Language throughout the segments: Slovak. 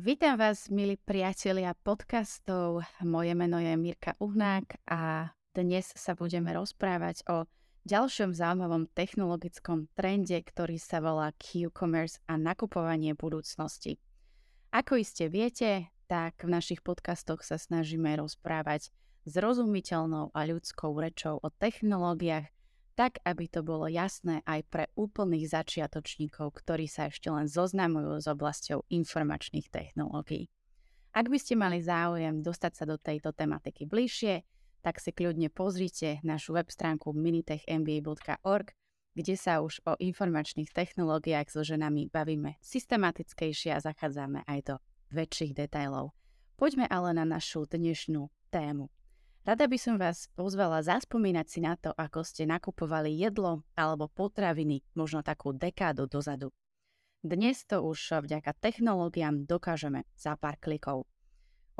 Vítam vás, milí priatelia podcastov. Moje meno je Mirka Uhnák a dnes sa budeme rozprávať o ďalšom zaujímavom technologickom trende, ktorý sa volá Q-commerce a nakupovanie budúcnosti. Ako iste viete, tak v našich podcastoch sa snažíme rozprávať zrozumiteľnou a ľudskou rečou o technológiách, tak aby to bolo jasné aj pre úplných začiatočníkov, ktorí sa ešte len zoznamujú s oblasťou informačných technológií. Ak by ste mali záujem dostať sa do tejto tematiky bližšie, tak si kľudne pozrite našu web stránku minitechmba.org, kde sa už o informačných technológiách so ženami bavíme systematickejšie a zachádzame aj do väčších detailov. Poďme ale na našu dnešnú tému. Rada by som vás pozvala zaspomínať si na to, ako ste nakupovali jedlo alebo potraviny možno takú dekádu dozadu. Dnes to už vďaka technológiám dokážeme za pár klikov.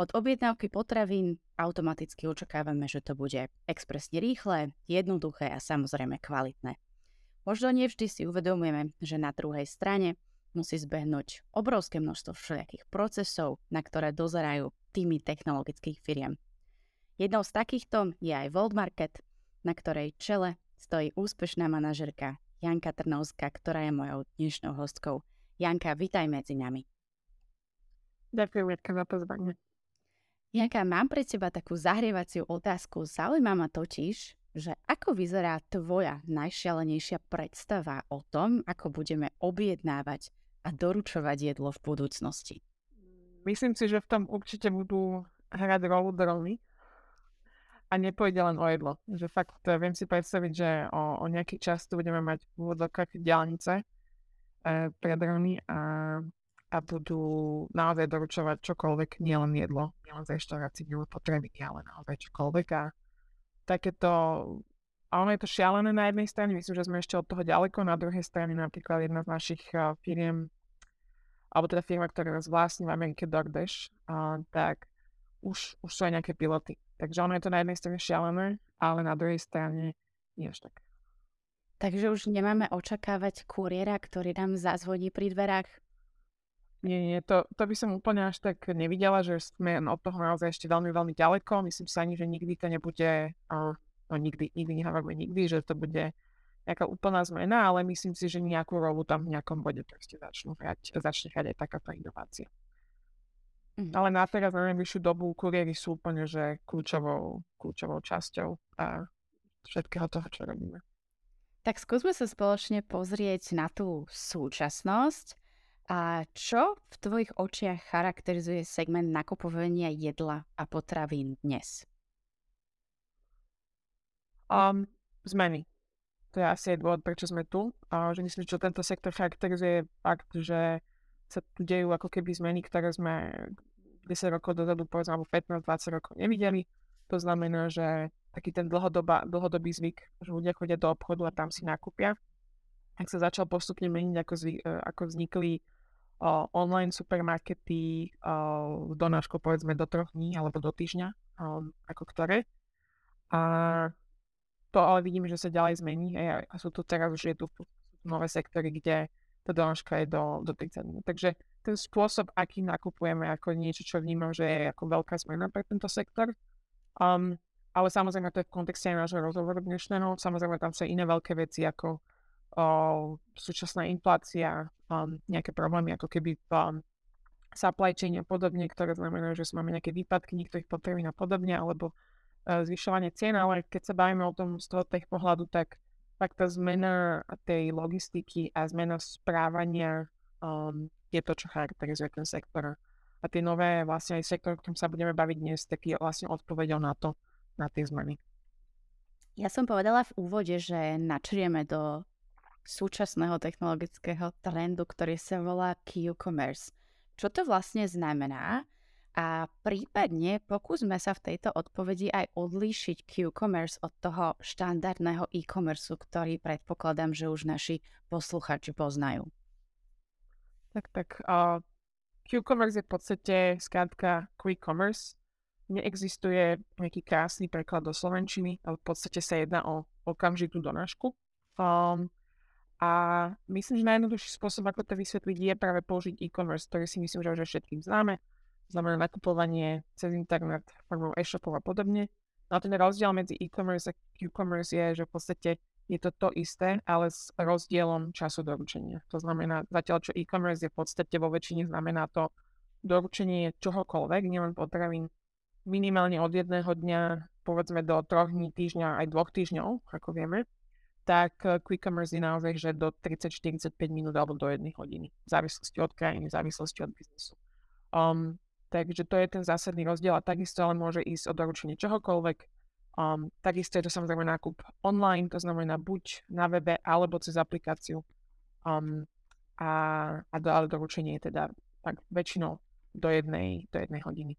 Od objednávky potravín automaticky očakávame, že to bude expresne rýchle, jednoduché a samozrejme kvalitné. Možno nevždy si uvedomujeme, že na druhej strane musí zbehnúť obrovské množstvo všelijakých procesov, na ktoré dozerajú týmy technologických firiem. Jednou z takýchto je aj World Market, na ktorej čele stojí úspešná manažerka Janka Trnovská, ktorá je mojou dnešnou hostkou. Janka, vitaj medzi nami. Ďakujem, Janka, za pozvanie. Janka, mám pre teba takú zahrievaciu otázku. Zaujíma ma totiž, že ako vyzerá tvoja najšialenejšia predstava o tom, ako budeme objednávať a doručovať jedlo v budúcnosti? Myslím si, že v tom určite budú hrať rolu drony, a nepôjde len o jedlo. Že fakt eh, viem si predstaviť, že o, o nejaký čas tu budeme mať v úvodokách diálnice e, pre drony a, a budú naozaj doručovať čokoľvek, nielen jedlo, nielen z reštaurácií, nielen potreby, ale naozaj čokoľvek. A takéto, a ono je to šialené na jednej strane, myslím, že sme ešte od toho ďaleko, na druhej strane napríklad jedna z našich uh, firiem, alebo teda firma, ktorá nás vlastní v Amerike DoorDash, uh, tak už, už sú aj nejaké piloty Takže ono je to na jednej strane šialené, ale na druhej strane nie až tak. Takže už nemáme očakávať kuriéra, ktorý nám zazvoní pri dverách? Nie, nie, to, to by som úplne až tak nevidela, že sme od toho naozaj ešte veľmi, veľmi ďaleko. Myslím si ani, že nikdy to nebude, no nikdy, nikdy nehovoríme nikdy, že to bude nejaká úplná zmena, ale myslím si, že nejakú rolu tam v nejakom bode proste začnú hrať, začne hrať aj takáto inovácia. Mm. Ale na teraz na najbližšiu dobu kuriéry sú úplne, že kľúčovou, kľúčovou časťou a všetkého toho, čo robíme. Tak skúsme sa spoločne pozrieť na tú súčasnosť a čo v tvojich očiach charakterizuje segment nakupovania jedla a potravín dnes? Um, zmeny. To je asi dôvod, prečo sme tu. A že myslím, čo tento sektor charakterizuje fakt, že sa tu dejú ako keby zmeny, ktoré sme 10 rokov dozadu, povedzme, alebo 15-20 rokov nevideli. To znamená, že taký ten dlhodoba, dlhodobý zvyk, že ľudia chodia do obchodu a tam si nakúpia. Ak sa začal postupne meniť, ako, zvy, e, ako vznikli uh, online supermarkety uh, do náško, povedzme, do troch dní alebo do týždňa, um, ako ktoré. A to ale vidíme, že sa ďalej zmení a, a sú tu teraz už je tu nové sektory, kde tá dĺžka je do, do 30 minút. Takže ten spôsob, aký nakupujeme, ako niečo, čo vnímam, že je ako veľká zmena pre tento sektor. Um, ale samozrejme to je v kontexte aj nášho rozhovoru dnešného. Samozrejme tam sú iné veľké veci ako o, súčasná inflácia, um, nejaké problémy ako keby um, supply chain a podobne, ktoré znamená, že máme nejaké výpadky niektorých potravín a podobne, alebo uh, zvyšovanie cien, ale keď sa bavíme o tom z toho tých pohľadu, tak, tak tá zmena tej logistiky a zmena správania um, je to, čo charakterizuje ten sektor. A tie nové vlastne aj sektor, o sa budeme baviť dnes, taký je vlastne odpovedou na to, na tie zmeny. Ja som povedala v úvode, že načrieme do súčasného technologického trendu, ktorý sa volá Q-commerce. Čo to vlastne znamená A prípadne pokúsme sa v tejto odpovedi aj odlíšiť Q-commerce od toho štandardného e-commerce, ktorý predpokladám, že už naši posluchači poznajú. Tak, tak. Uh, Q-commerce je v podstate skrátka quick commerce. Neexistuje nejaký krásny preklad do slovenčiny, ale v podstate sa jedná o okamžitú donášku. Um, a myslím, že najjednoduchší spôsob, ako to vysvetliť, je práve použiť e-commerce, ktorý si myslím, že už všetkým známe znamená nakupovanie cez internet formou e-shopov a podobne. No a ten rozdiel medzi e-commerce a Q-commerce je, že v podstate je to to isté, ale s rozdielom času doručenia. To znamená, zatiaľ čo e-commerce je v podstate vo väčšine znamená to doručenie čohokoľvek, nielen potravín, minimálne od jedného dňa, povedzme do troch dní, týždňa, aj dvoch týždňov, ako vieme, tak eh, quick commerce je naozaj, že do 30-45 minút alebo do jednej hodiny, v závislosti od krajiny, v závislosti od biznesu. Um, Takže to je ten zásadný rozdiel a takisto ale môže ísť o doručenie čohokoľvek. Um, takisto je to samozrejme nákup online, to znamená buď na webe alebo cez aplikáciu. Um, a, a do, ale doručenie je teda tak väčšinou do jednej, do jednej hodiny.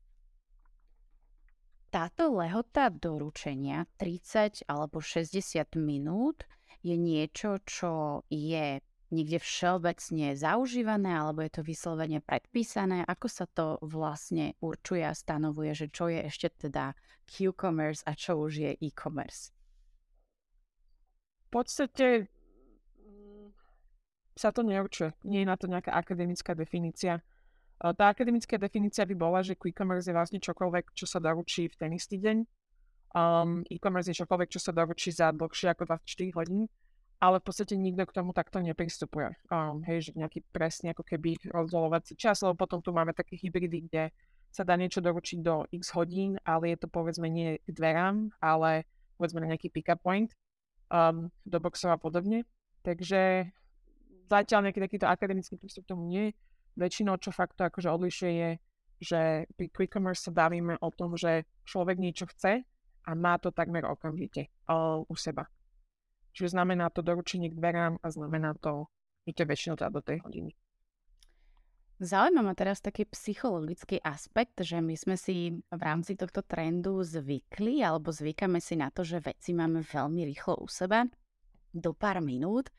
Táto lehota doručenia 30 alebo 60 minút je niečo, čo je niekde všeobecne zaužívané, alebo je to vyslovene predpísané? Ako sa to vlastne určuje a stanovuje, že čo je ešte teda Q-commerce a čo už je e-commerce? V podstate mm, sa to neurčuje. Nie je na to nejaká akademická definícia. Tá akademická definícia by bola, že e-commerce je vlastne čokoľvek, čo sa doručí v ten istý deň. Um, e-commerce je čokoľvek, čo sa doručí za dlhšie ako 24 hodín ale v podstate nikto k tomu takto nepristupuje. Um, hej, že nejaký presne ako keby rozdolovací čas, lebo potom tu máme také hybridy, kde sa dá niečo doručiť do x hodín, ale je to povedzme nie k dverám, ale povedzme na nejaký pick-up point um, do boxov a podobne. Takže zatiaľ nejaký takýto akademický prístup tomu nie. Väčšinou, čo fakt to akože odlišuje je, že pri quick commerce sa bavíme o tom, že človek niečo chce a má to takmer okamžite uh, u seba. Čiže znamená to doručenie k dverám a znamená to, že je väčšinou teda do tej hodiny. Zaujíma ma teraz taký psychologický aspekt, že my sme si v rámci tohto trendu zvykli alebo zvykáme si na to, že veci máme veľmi rýchlo u seba, do pár minút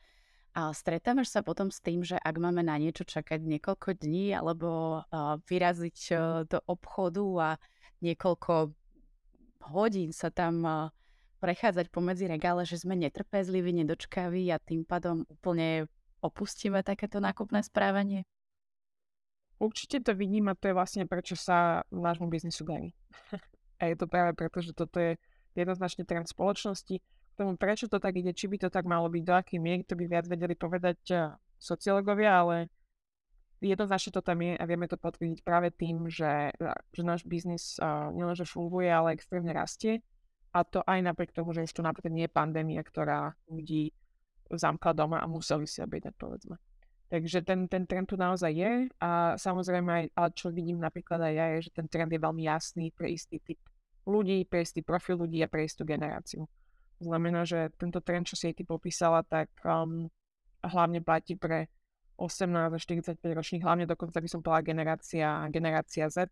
a stretávaš sa potom s tým, že ak máme na niečo čakať niekoľko dní alebo uh, vyraziť uh, do obchodu a niekoľko hodín sa tam uh, prechádzať pomedzi regále, že sme netrpezliví, nedočkaví a tým pádom úplne opustíme takéto nákupné správanie? Určite to vidím a to je vlastne prečo sa nášmu biznisu darí. a je to práve preto, že toto je jednoznačne trend spoločnosti. K tomu, prečo to tak ide, či by to tak malo byť, do akej miery, to by viac vedeli povedať eh, sociológovia, ale jednoznačne to tam je a vieme to potvrdiť práve tým, že, že náš biznis uh, nielenže funguje, ale extrémne rastie a to aj napriek tomu, že ešte napríklad nie je pandémia, ktorá ľudí zamkla doma a museli si objednať, povedzme. Takže ten, ten trend tu naozaj je a samozrejme aj, ale čo vidím napríklad aj ja, je, že ten trend je veľmi jasný pre istý typ ľudí, pre istý profil ľudí a pre istú generáciu. Znamená, že tento trend, čo si aj ty popísala, tak um, hlavne platí pre 18 až 45 ročných, hlavne dokonca by som povedala generácia, generácia Z,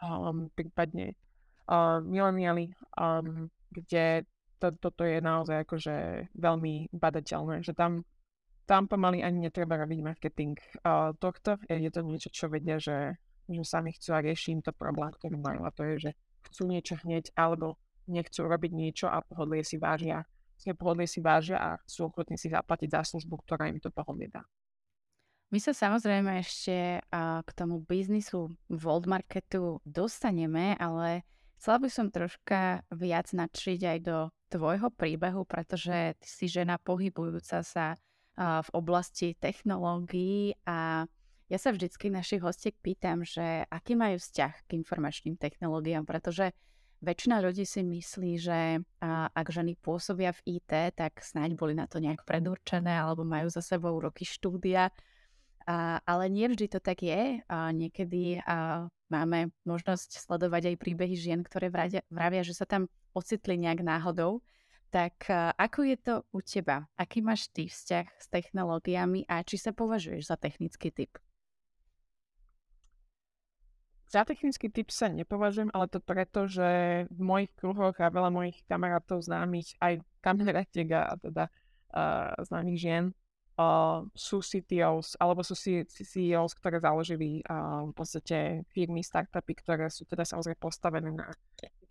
um, prípadne uh, mileniali, um, kde to, toto je naozaj akože veľmi badateľné, že tam, tam pomaly ani netreba robiť marketing uh, tohto. Je to niečo, čo vedia, že, že sami chcú a rieši im to problém, ktorý majú a to je, že chcú niečo hneď alebo nechcú robiť niečo a pohodlie si vážia. Pohodlie si vážia a sú ochotní si zaplatiť za službu, ktorá im to pohodlie dá. My sa samozrejme ešte k tomu biznisu World Marketu dostaneme, ale Chcela by som troška viac nadšiť aj do tvojho príbehu, pretože ty si žena pohybujúca sa v oblasti technológií a ja sa vždycky našich hostiek pýtam, že aký majú vzťah k informačným technológiám, pretože väčšina ľudí si myslí, že ak ženy pôsobia v IT, tak snáď boli na to nejak predurčené alebo majú za sebou roky štúdia ale nie vždy to tak je. A niekedy a máme možnosť sledovať aj príbehy žien, ktoré vravia, vravia, že sa tam ocitli nejak náhodou. Tak ako je to u teba? Aký máš ty vzťah s technológiami a či sa považuješ za technický typ? za technický typ sa nepovažujem, ale to preto, že v mojich kruhoch a veľa mojich kamarátov známych, aj kamarátiek a teda uh, známych žien, uh, sú CTOs, alebo sú CEOs, ktoré založili uh, v podstate firmy, startupy, ktoré sú teda samozrejme postavené na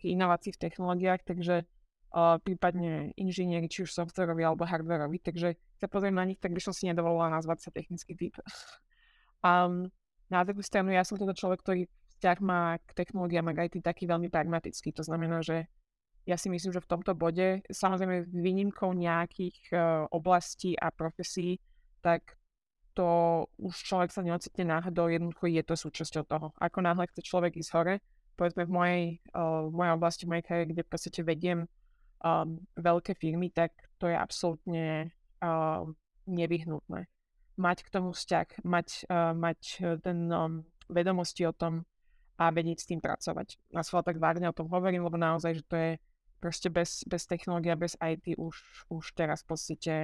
inovácií v technológiách, takže uh, prípadne inžinieri, či už softwaroví alebo hardwaroví, takže sa pozriem na nich, tak by som si nedovolila nazvať sa technický typ. um, na druhú stranu ja som teda človek, ktorý vzťah má k technológiám a IT taký veľmi pragmatický. To znamená, že ja si myslím, že v tomto bode, samozrejme výnimkou nejakých uh, oblastí a profesí, tak to už človek sa neocitne náhodou, jednoducho je to súčasťou toho. Ako náhle chce človek ísť hore, povedzme v mojej, uh, v mojej oblasti, v mojej kariére, kde v podstate vediem um, veľké firmy, tak to je absolútne uh, nevyhnutné. Mať k tomu vzťah, mať, uh, mať ten um, vedomosti o tom, a vedieť s tým pracovať. Sa tak vážne o tom hovorím, lebo naozaj, že to je proste bez, bez technológie a bez IT už, už teraz v podstate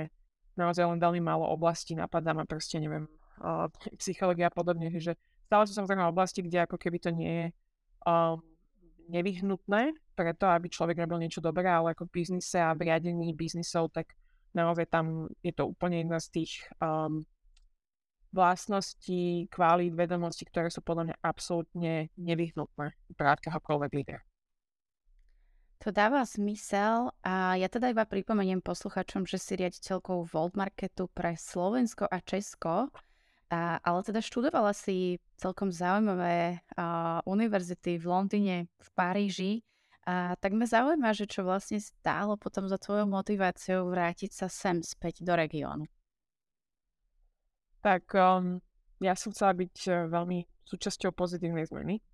naozaj len veľmi málo oblastí napadá ma proste, neviem, uh, psychológia a podobne, že stále sú samozrejme oblasti, kde ako keby to nie je um, nevyhnutné preto, aby človek robil niečo dobré, ale ako v biznise a v riadení biznisov, tak naozaj tam je to úplne jedna z tých um, vlastnosti, kvalít, vedomosti, ktoré sú podľa mňa absolútne nevyhnutné pre akéhokoľvek lídera. To dáva zmysel a ja teda iba pripomeniem posluchačom, že si riaditeľkou Volt Marketu pre Slovensko a Česko, a, ale teda študovala si celkom zaujímavé a, univerzity v Londýne, v Paríži. A tak ma zaujíma, že čo vlastne stálo potom za tvojou motiváciou vrátiť sa sem späť do regiónu. Tak um, ja som chcela byť uh, veľmi súčasťou pozitívnej zmeny.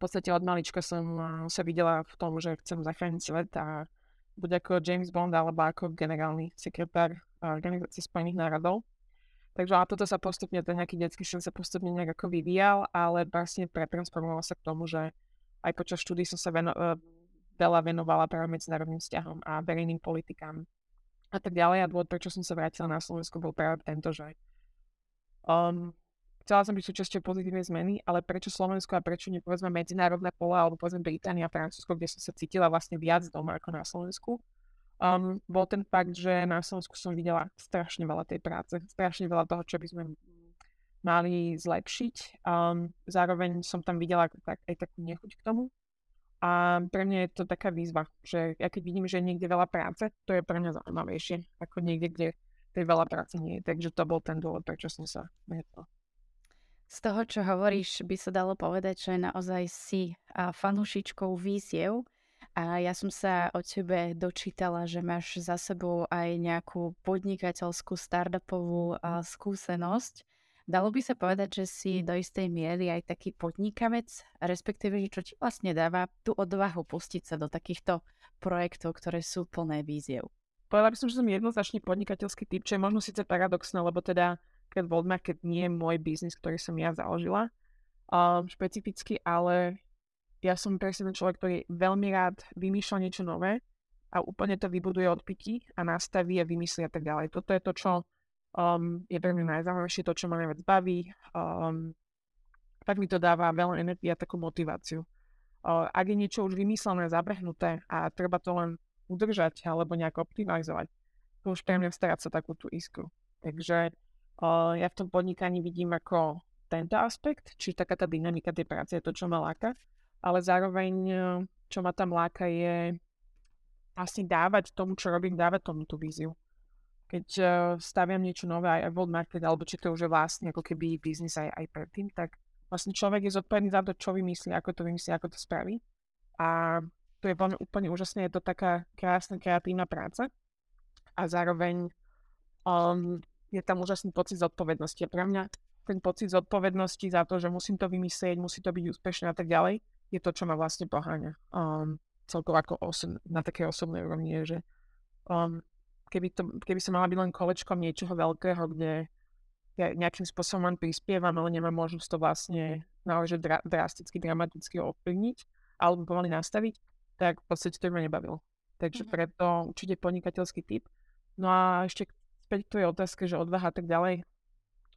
V podstate od malička som sa videla v tom, že chcem zachrániť svet a buď ako James Bond alebo ako generálny sekretár Organizácie Spojených národov. Takže a toto sa postupne, ten nejaký detský sen sa postupne nejak ako vyvíjal, ale vlastne pretransformoval sa k tomu, že aj počas štúdí som sa veno, uh, veľa venovala práve medzinárodným vzťahom a verejným politikám a tak ďalej. A dôvod, prečo som sa vrátila na Slovensku, bol práve tento, že Um, chcela som byť súčasťou pozitívnej zmeny, ale prečo Slovensko a prečo nepovedzme medzinárodné pole alebo povedzme Británia a Francúzsko, kde som sa cítila vlastne viac doma ako na Slovensku. Um, bol ten fakt, že na Slovensku som videla strašne veľa tej práce, strašne veľa toho, čo by sme mali zlepšiť. Um, zároveň som tam videla tak, aj takú nechuť k tomu. A pre mňa je to taká výzva, že ja keď vidím, že je niekde veľa práce, to je pre mňa zaujímavejšie ako niekde, kde tej veľa práce nie je. Takže to bol ten dôvod, prečo som sa vhetla. Z toho, čo hovoríš, by sa dalo povedať, že naozaj si fanúšičkou víziev. A ja som sa o tebe dočítala, že máš za sebou aj nejakú podnikateľskú startupovú skúsenosť. Dalo by sa povedať, že si do istej miery aj taký podnikavec, respektíve, že čo ti vlastne dáva tú odvahu pustiť sa do takýchto projektov, ktoré sú plné víziev. Povedala by som, že som jednoznačne podnikateľský typ, čo je možno síce paradoxné, lebo teda keď World Market nie je môj biznis, ktorý som ja založila um, špecificky, ale ja som presne človek, ktorý veľmi rád vymýšľa niečo nové a úplne to vybuduje od pití a nastaví a vymyslí a tak ďalej. Toto je to, čo um, je pre mňa najzaujímavejšie, to, čo ma najviac baví. Um, tak mi to dáva veľa energie a takú motiváciu. Uh, ak je niečo už vymyslené, zabrehnuté a treba to len udržať alebo nejak optimalizovať. To už pre mňa stráca takú tú iskru. Takže ja v tom podnikaní vidím ako tento aspekt, či taká tá dynamika tej práce je to, čo ma láka, ale zároveň, čo ma tam láka, je vlastne dávať tomu, čo robím, dávať tomu tú víziu. Keď uh, staviam niečo nové aj World Market, alebo či to už je vlastne ako keby biznis aj, aj predtým, tak vlastne človek je zodpovedný za to, čo vymyslí, ako to vymyslí, ako to spraví. A to je veľmi úplne úžasné, je to taká krásna, kreatívna práca a zároveň um, je tam úžasný pocit zodpovednosti. A pre mňa ten pocit zodpovednosti za to, že musím to vymyslieť, musí to byť úspešné a tak ďalej, je to, čo ma vlastne poháňa. Um, celkovo ako osom, na takej osobnej úrovni je, že um, keby, to, keby som mala byť len kolečkom niečoho veľkého, kde ja nejakým spôsobom len prispievam, ale nemám možnosť to vlastne naozaj dra- drasticky, dramaticky ovplyvniť alebo pomaly nastaviť, tak v podstate to ma nebavilo. Takže mm-hmm. preto určite podnikateľský typ. No a ešte späť k tvojej otázke, že odvaha a tak ďalej.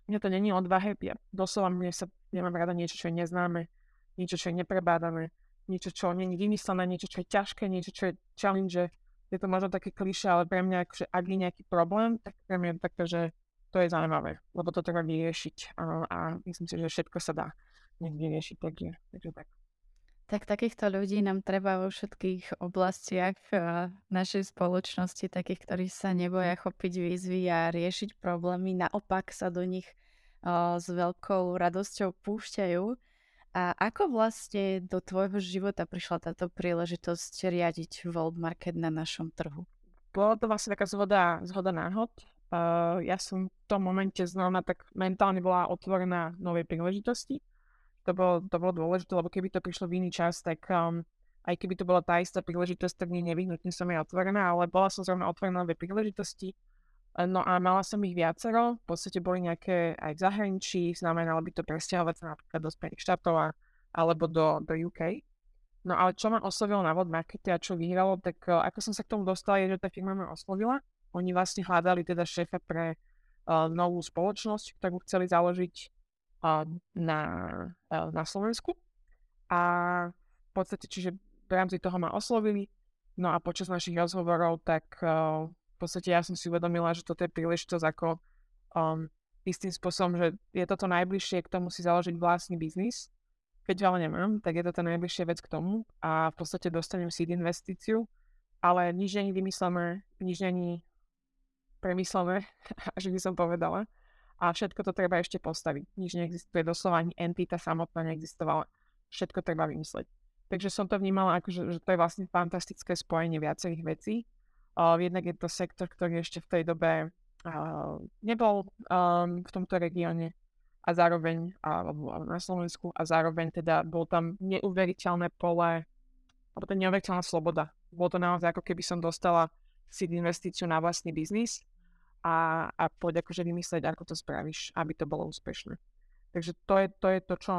Mňa to není odvahe, ja doslova mne sa, nemám rada niečo, čo je neznáme. niečo, čo je neprebádané, niečo, čo je vymyslené, niečo, čo je ťažké, niečo, čo je challenge. Je to možno také kliše, ale pre mňa, akože, ak je nejaký problém, tak pre mňa je také, že to je zaujímavé, lebo to treba vyriešiť a, a myslím si, že všetko sa dá vyriešiť, takže, takže tak. Tak takýchto ľudí nám treba vo všetkých oblastiach našej spoločnosti, takých, ktorí sa neboja chopiť výzvy a riešiť problémy, naopak sa do nich s veľkou radosťou púšťajú. A ako vlastne do tvojho života prišla táto príležitosť riadiť World Market na našom trhu? Bolo to vlastne taká zhoda, zhoda náhod. Uh, ja som v tom momente zrovna tak mentálne bola otvorená novej príležitosti to bolo, to bolo dôležité, lebo keby to prišlo v iný čas, tak um, aj keby to bola tá istá príležitosť, tak nie nevyhnutne som jej otvorená, ale bola som zrovna otvorená nové príležitosti. No a mala som ich viacero, v podstate boli nejaké aj v zahraničí, znamenalo by to presťahovať sa napríklad do Spojených štátov alebo do, do UK. No ale čo ma oslovilo na World Markete a čo vyhralo, tak uh, ako som sa k tomu dostala, je, že tá firma ma oslovila. Oni vlastne hľadali teda šéfa pre uh, novú spoločnosť, ktorú chceli založiť na, na Slovensku. A v podstate, čiže v rámci toho ma oslovili. No a počas našich rozhovorov, tak uh, v podstate ja som si uvedomila, že toto je príležitosť ako um, istým spôsobom, že je toto najbližšie k tomu si založiť vlastný biznis. Keď ho ale nemám, tak je to tá najbližšia vec k tomu a v podstate dostanem seed investíciu, ale nič není vymyslené, nič není premyslené, až by som povedala a všetko to treba ešte postaviť. Nič neexistuje, doslova ani entita samotná neexistovala. Všetko treba vymysleť. Takže som to vnímala ako, že, že to je vlastne fantastické spojenie viacerých vecí. Uh, jednak je to sektor, ktorý ešte v tej dobe uh, nebol um, v tomto regióne a zároveň alebo na Slovensku a zároveň teda bol tam neuveriteľné pole alebo to neuveriteľná sloboda. Bolo to naozaj ako keby som dostala si investíciu na vlastný biznis a, a poď akože vymyslieť, ako to spravíš, aby to bolo úspešné. Takže to je to, je to čo,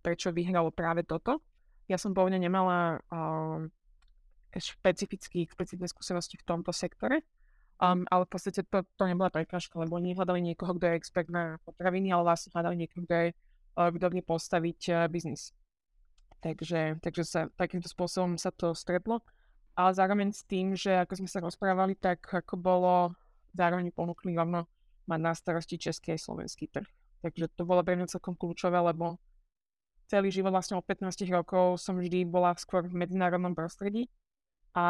prečo vyhralo práve toto. Ja som pôvodne nemala uh, špecifické skúsenosti v tomto sektore, um, ale v podstate to, to nebola prekážka, lebo oni hľadali niekoho, kto je expert na potraviny, ale vlastne hľadali niekoho, kto je uh, postaviť uh, biznis. Takže, takže sa, takýmto spôsobom sa to stretlo. Ale zároveň s tým, že ako sme sa rozprávali, tak ako bolo zároveň ponúkli rovno mať na starosti český a slovenský trh. Takže to bolo pre mňa celkom kľúčové, lebo celý život vlastne od 15 rokov som vždy bola skôr v medzinárodnom prostredí a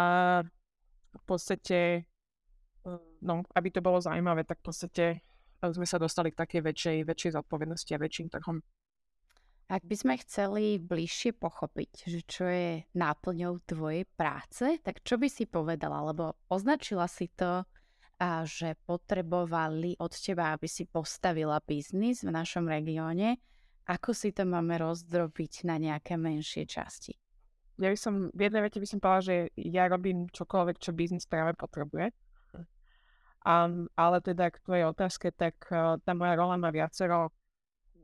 v podstate, eh, no, aby to bolo zaujímavé, tak v podstate eh, sme sa dostali k takej väčšej, väčšej zodpovednosti a väčším trhom. Ak by sme chceli bližšie pochopiť, že čo je náplňou tvojej práce, tak čo by si povedala? Lebo označila si to a že potrebovali od teba, aby si postavila biznis v našom regióne. Ako si to máme rozdrobiť na nejaké menšie časti? Ja by som, v jednej vete by som povedala, že ja robím čokoľvek, čo biznis práve potrebuje. Um, ale teda k tvojej otázke, tak uh, tá moja rola má viacero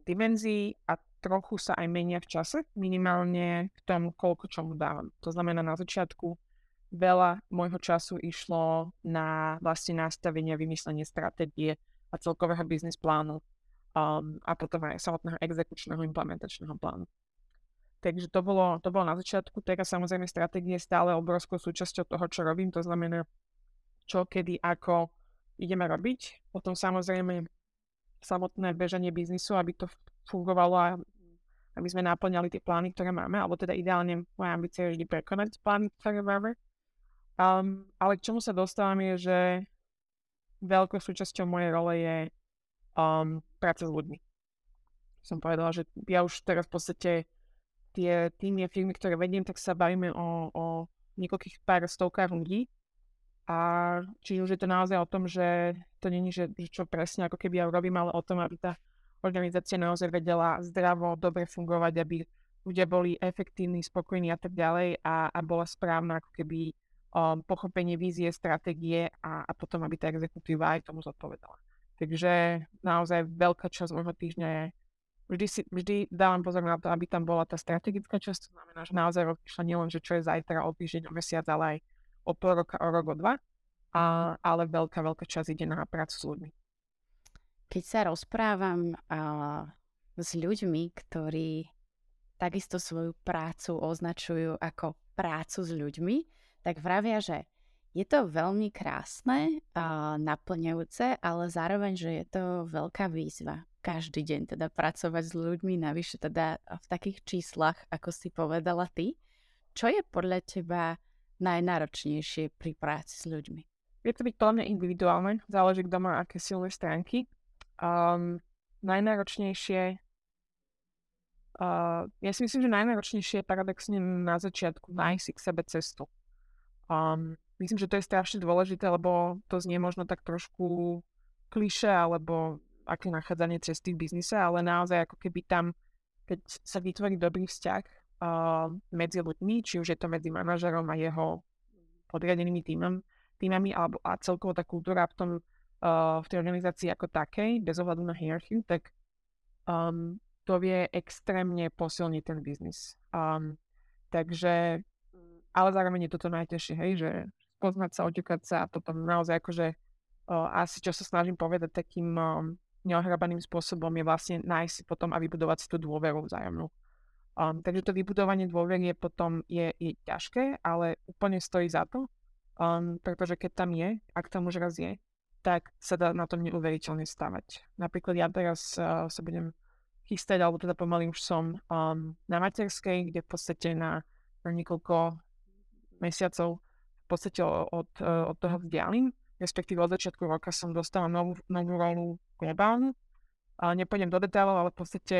dimenzií a trochu sa aj menia v čase, minimálne v tom, koľko čomu dávam. To znamená na začiatku veľa môjho času išlo na vlastne nastavenie, vymyslenie stratégie a celkového biznis plánu um, a potom aj samotného exekučného implementačného plánu. Takže to bolo, to bolo na začiatku. Teraz samozrejme stratégie stále obrovskou súčasťou toho, čo robím. To znamená, čo, kedy, ako ideme robiť. Potom samozrejme samotné bežanie biznisu, aby to fungovalo a aby sme naplňali tie plány, ktoré máme, alebo teda ideálne moja ambícia je prekonať plány, ktoré máme. Um, ale k čomu sa dostávam je, že veľkou súčasťou mojej role je um, práca s ľuďmi. Som povedala, že ja už teraz v podstate tie týmy firmy, ktoré vediem, tak sa bavíme o, o niekoľkých pár stovkách ľudí. A či už je to naozaj o tom, že to není, že, že čo presne ako keby ja robím, ale o tom, aby tá organizácia naozaj vedela zdravo, dobre fungovať, aby ľudia boli efektívni, spokojní a tak ďalej a, a bola správna ako keby um, pochopenie vízie, stratégie a, a potom, aby tá exekutíva aj tomu zodpovedala. Takže naozaj veľká časť môjho týždňa je vždy, si, vždy dávam pozor na to, aby tam bola tá strategická časť, to znamená, že naozaj rozmýšľa nielen, že čo je zajtra, o týždeň, o mesiac, ale aj o pol roka, o rok, o dva. A, ale veľká, veľká časť ide na prácu s ľuďmi. Keď sa rozprávam uh, s ľuďmi, ktorí takisto svoju prácu označujú ako prácu s ľuďmi, tak vravia, že je to veľmi krásne a naplňujúce, ale zároveň, že je to veľká výzva. Každý deň teda pracovať s ľuďmi, navyše teda v takých číslach, ako si povedala ty. Čo je podľa teba najnáročnejšie pri práci s ľuďmi? Je to byť plne individuálne, záleží, kto má aké silné stránky. Um, najnáročnejšie Uh, ja si myslím, že najnáročnejšie je paradoxne na začiatku nájsť k sebe cestu. Um, myslím, že to je strašne dôležité, lebo to znie možno tak trošku kliše alebo aké nachádzanie cesty v biznise, ale naozaj ako keby tam, keď sa vytvorí dobrý vzťah uh, medzi ľuďmi, či už je to medzi manažerom a jeho podriadenými týmom, týmami alebo a celkovo tá kultúra v, tom, uh, v tej organizácii ako takej, bez ohľadu na hierarchiu, tak um, to vie extrémne posilniť ten biznis. Um, takže, ale zároveň je toto najtežšie, hej, že poznať sa, oťukať sa a potom naozaj akože uh, asi čo sa snažím povedať takým um, neohrabaným spôsobom je vlastne nájsť si potom a vybudovať si tú dôveru vzájomnú. Um, takže to vybudovanie dôvery je potom je, je ťažké, ale úplne stojí za to, um, pretože keď tam je, ak tam už raz je, tak sa dá na tom neuveriteľne stavať. Napríklad ja teraz uh, sa budem chystať, alebo teda pomaly už som um, na materskej, kde v podstate na, na niekoľko mesiacov v podstate od, od toho vzdialím. Respektíve od začiatku roka som dostala novú, novú rolu globálnu. Nepôjdem do detailov, ale v podstate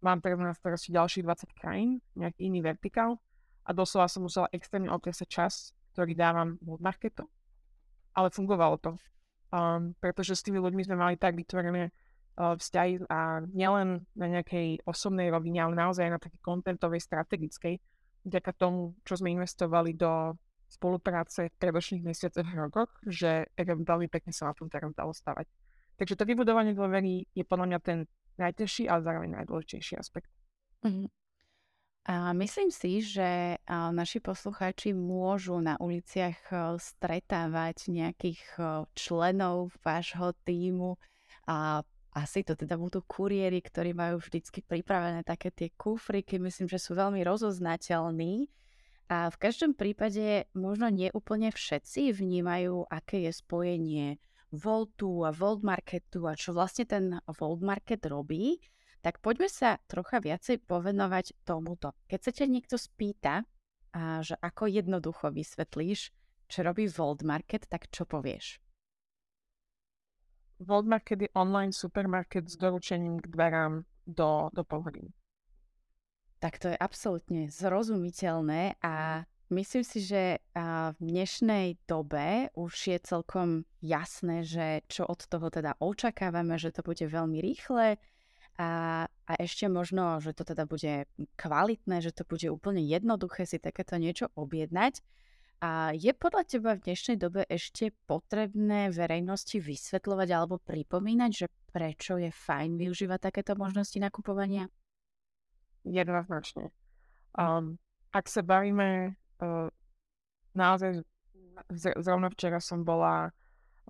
mám teraz na starosti ďalších 20 krajín, nejaký iný vertikál. A doslova som musela extrémne okresať čas, ktorý dávam v marketu. Ale fungovalo to. Um, pretože s tými ľuďmi sme mali tak vytvorené vzťahy a nielen na nejakej osobnej rovine, ale naozaj na takej kontentovej, strategickej, vďaka tomu, čo sme investovali do spolupráce v predošlých mesiacoch rokoch, že veľmi pekne sa na tom teraz dalo stavať. Takže to vybudovanie dôvery je podľa mňa ten najtežší, ale zároveň najdôležitejší aspekt. Mm-hmm. A myslím si, že naši poslucháči môžu na uliciach stretávať nejakých členov vášho týmu a asi to teda budú kuriéri, ktorí majú vždycky pripravené také tie kufriky, myslím, že sú veľmi rozoznateľní. A v každom prípade možno neúplne všetci vnímajú, aké je spojenie Voltu a Volt Marketu a čo vlastne ten Volt Market robí, tak poďme sa trocha viacej povenovať tomuto. Keď sa ťa niekto spýta, a že ako jednoducho vysvetlíš, čo robí Volt Market, tak čo povieš? Market je online supermarket s doručením k dverám do, do pol hodiny. Tak to je absolútne zrozumiteľné a myslím si, že v dnešnej dobe už je celkom jasné, že čo od toho teda očakávame, že to bude veľmi rýchle a, a ešte možno, že to teda bude kvalitné, že to bude úplne jednoduché si takéto niečo objednať. A je podľa teba v dnešnej dobe ešte potrebné verejnosti vysvetľovať alebo pripomínať, že prečo je fajn využívať takéto možnosti nakupovania? Jednoznačne. Um, ak sa bavíme, uh, naozaj zrovna včera som bola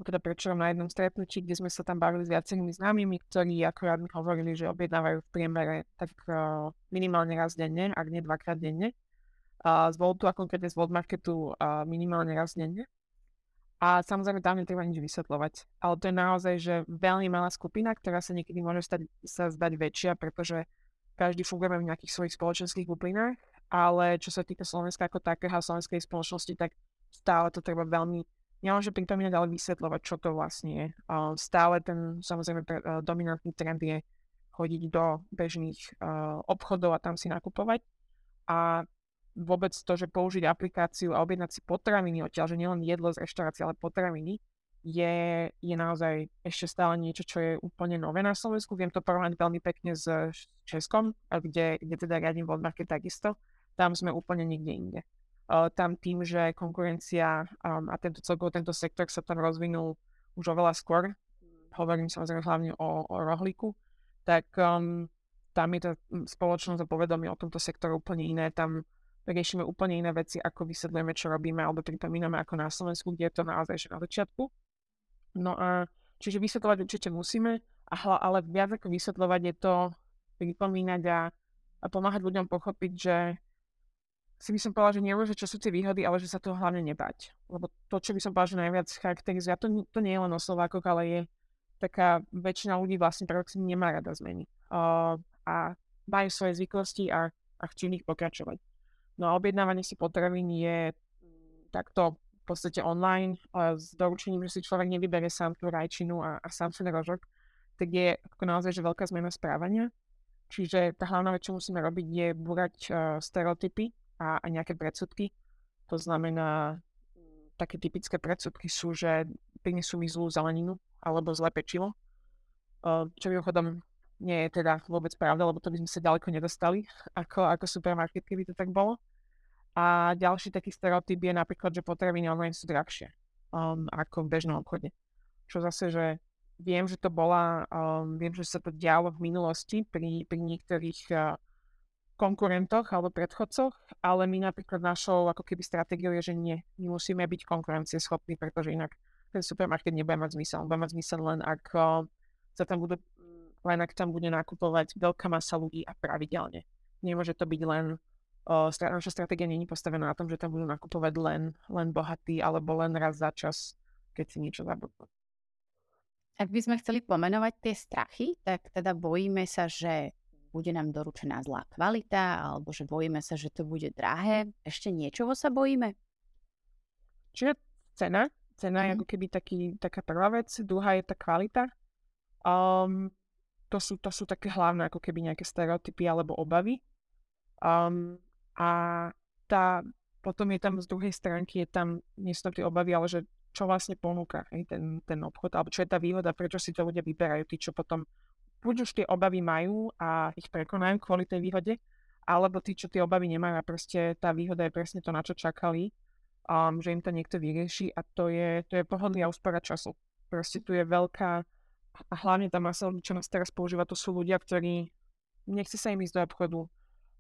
teda prečo na jednom stretnutí, kde sme sa tam bavili s viacerými známymi, ktorí akorát mi hovorili, že objednávajú v priemere tak uh, minimálne raz denne, ak nie dvakrát denne z Voltu a konkrétne z Volt Marketu minimálne raz denne. A samozrejme tam netreba nič vysvetľovať. Ale to je naozaj, že veľmi malá skupina, ktorá sa niekedy môže stať, sa zdať väčšia, pretože každý fungujeme v nejakých svojich spoločenských bublinách, ale čo sa týka Slovenska ako takého slovenskej spoločnosti, tak stále to treba veľmi nielenže pripomínať, ale vysvetľovať, čo to vlastne je. Stále ten samozrejme dominantný trend je chodiť do bežných obchodov a tam si nakupovať. A vôbec to, že použiť aplikáciu a objednať si potraviny odtiaľ, že nielen jedlo z reštaurácie, ale potraviny, je, je naozaj ešte stále niečo, čo je úplne nové na Slovensku. Viem to porovnať veľmi pekne s Českom, kde, kde teda riadím Market takisto. Tam sme úplne nikde inde. Tam tým, že konkurencia um, a tento celkovo tento sektor sa tam rozvinul už oveľa skôr, hovorím samozrejme hlavne o, o rohlíku, tak um, tam je tá spoločnosť a povedomie o tomto sektore úplne iné. Tam riešime úplne iné veci, ako vysvetľujeme, čo robíme, alebo pripomíname ako na Slovensku, kde je to naozaj že na začiatku. No a čiže vysvetľovať určite musíme, ale viac ako vysvetľovať je to pripomínať a a pomáhať ľuďom pochopiť, že si by som povedala, že nie, že čo sú tie výhody, ale že sa toho hlavne nebať. Lebo to, čo by som povedala, že najviac charakterizuje, to, to nie je len o Slovákoch, ale je taká väčšina ľudí vlastne paradoxne nemá rada zmeny. Uh, a majú svoje zvyklosti a, a chcú nich pokračovať. No a objednávanie si potravín je mm, takto v podstate online s doručením, že si človek nevyberie sám tú rajčinu a, a sám ten rožok, tak je ako naozaj že veľká zmena správania. Čiže tá hlavná vec, čo musíme robiť, je búrať uh, stereotypy a, a nejaké predsudky. To znamená, také typické predsudky sú, že prinesú mi zlú zeleninu alebo zlé pečivo, čo mimochodom nie je teda vôbec pravda, lebo to by sme sa ďaleko nedostali ako, ako supermarket, keby to tak bolo. A ďalší taký stereotyp je napríklad, že potraviny online sú drahšie um, ako v bežnom obchode. Čo zase, že viem, že to bola, um, viem, že sa to dialo v minulosti pri, pri niektorých uh, konkurentoch alebo predchodcoch, ale my napríklad našou ako keby stratégiou je, že nie, my musíme byť konkurencieschopní, pretože inak ten supermarket nebude mať zmysel. Bude mať zmysel len ak sa tam budú, len ak tam bude nakupovať veľká masa ľudí a pravidelne. Nemôže to byť len, naša stratégia není postavená na tom, že tam budú nakupovať len, len bohatí alebo len raz za čas, keď si niečo zabudnú. Ak by sme chceli pomenovať tie strachy, tak teda bojíme sa, že bude nám doručená zlá kvalita, alebo že bojíme sa, že to bude drahé. Ešte niečoho sa bojíme? Čiže cena. Cena je mhm. ako keby taký, taká prvá vec. Druhá je tá kvalita. Um, to, sú, to sú také hlavné ako keby nejaké stereotypy alebo obavy. Um, a tá, potom je tam z druhej stránky, je tam, nie sú tie obavy, ale že čo vlastne ponúka hej, ten, ten obchod, alebo čo je tá výhoda, prečo si to ľudia vyberajú, tí, čo potom buď už tie obavy majú a ich prekonajú kvôli tej výhode, alebo tí, čo tie obavy nemajú a proste tá výhoda je presne to, na čo čakali, um, že im to niekto vyrieši a to je, to je pohodlný a úspora času. Proste tu je veľká a hlavne tá ľudí, čo nás teraz používa, to sú ľudia, ktorí nechce sa im ísť do obchodu,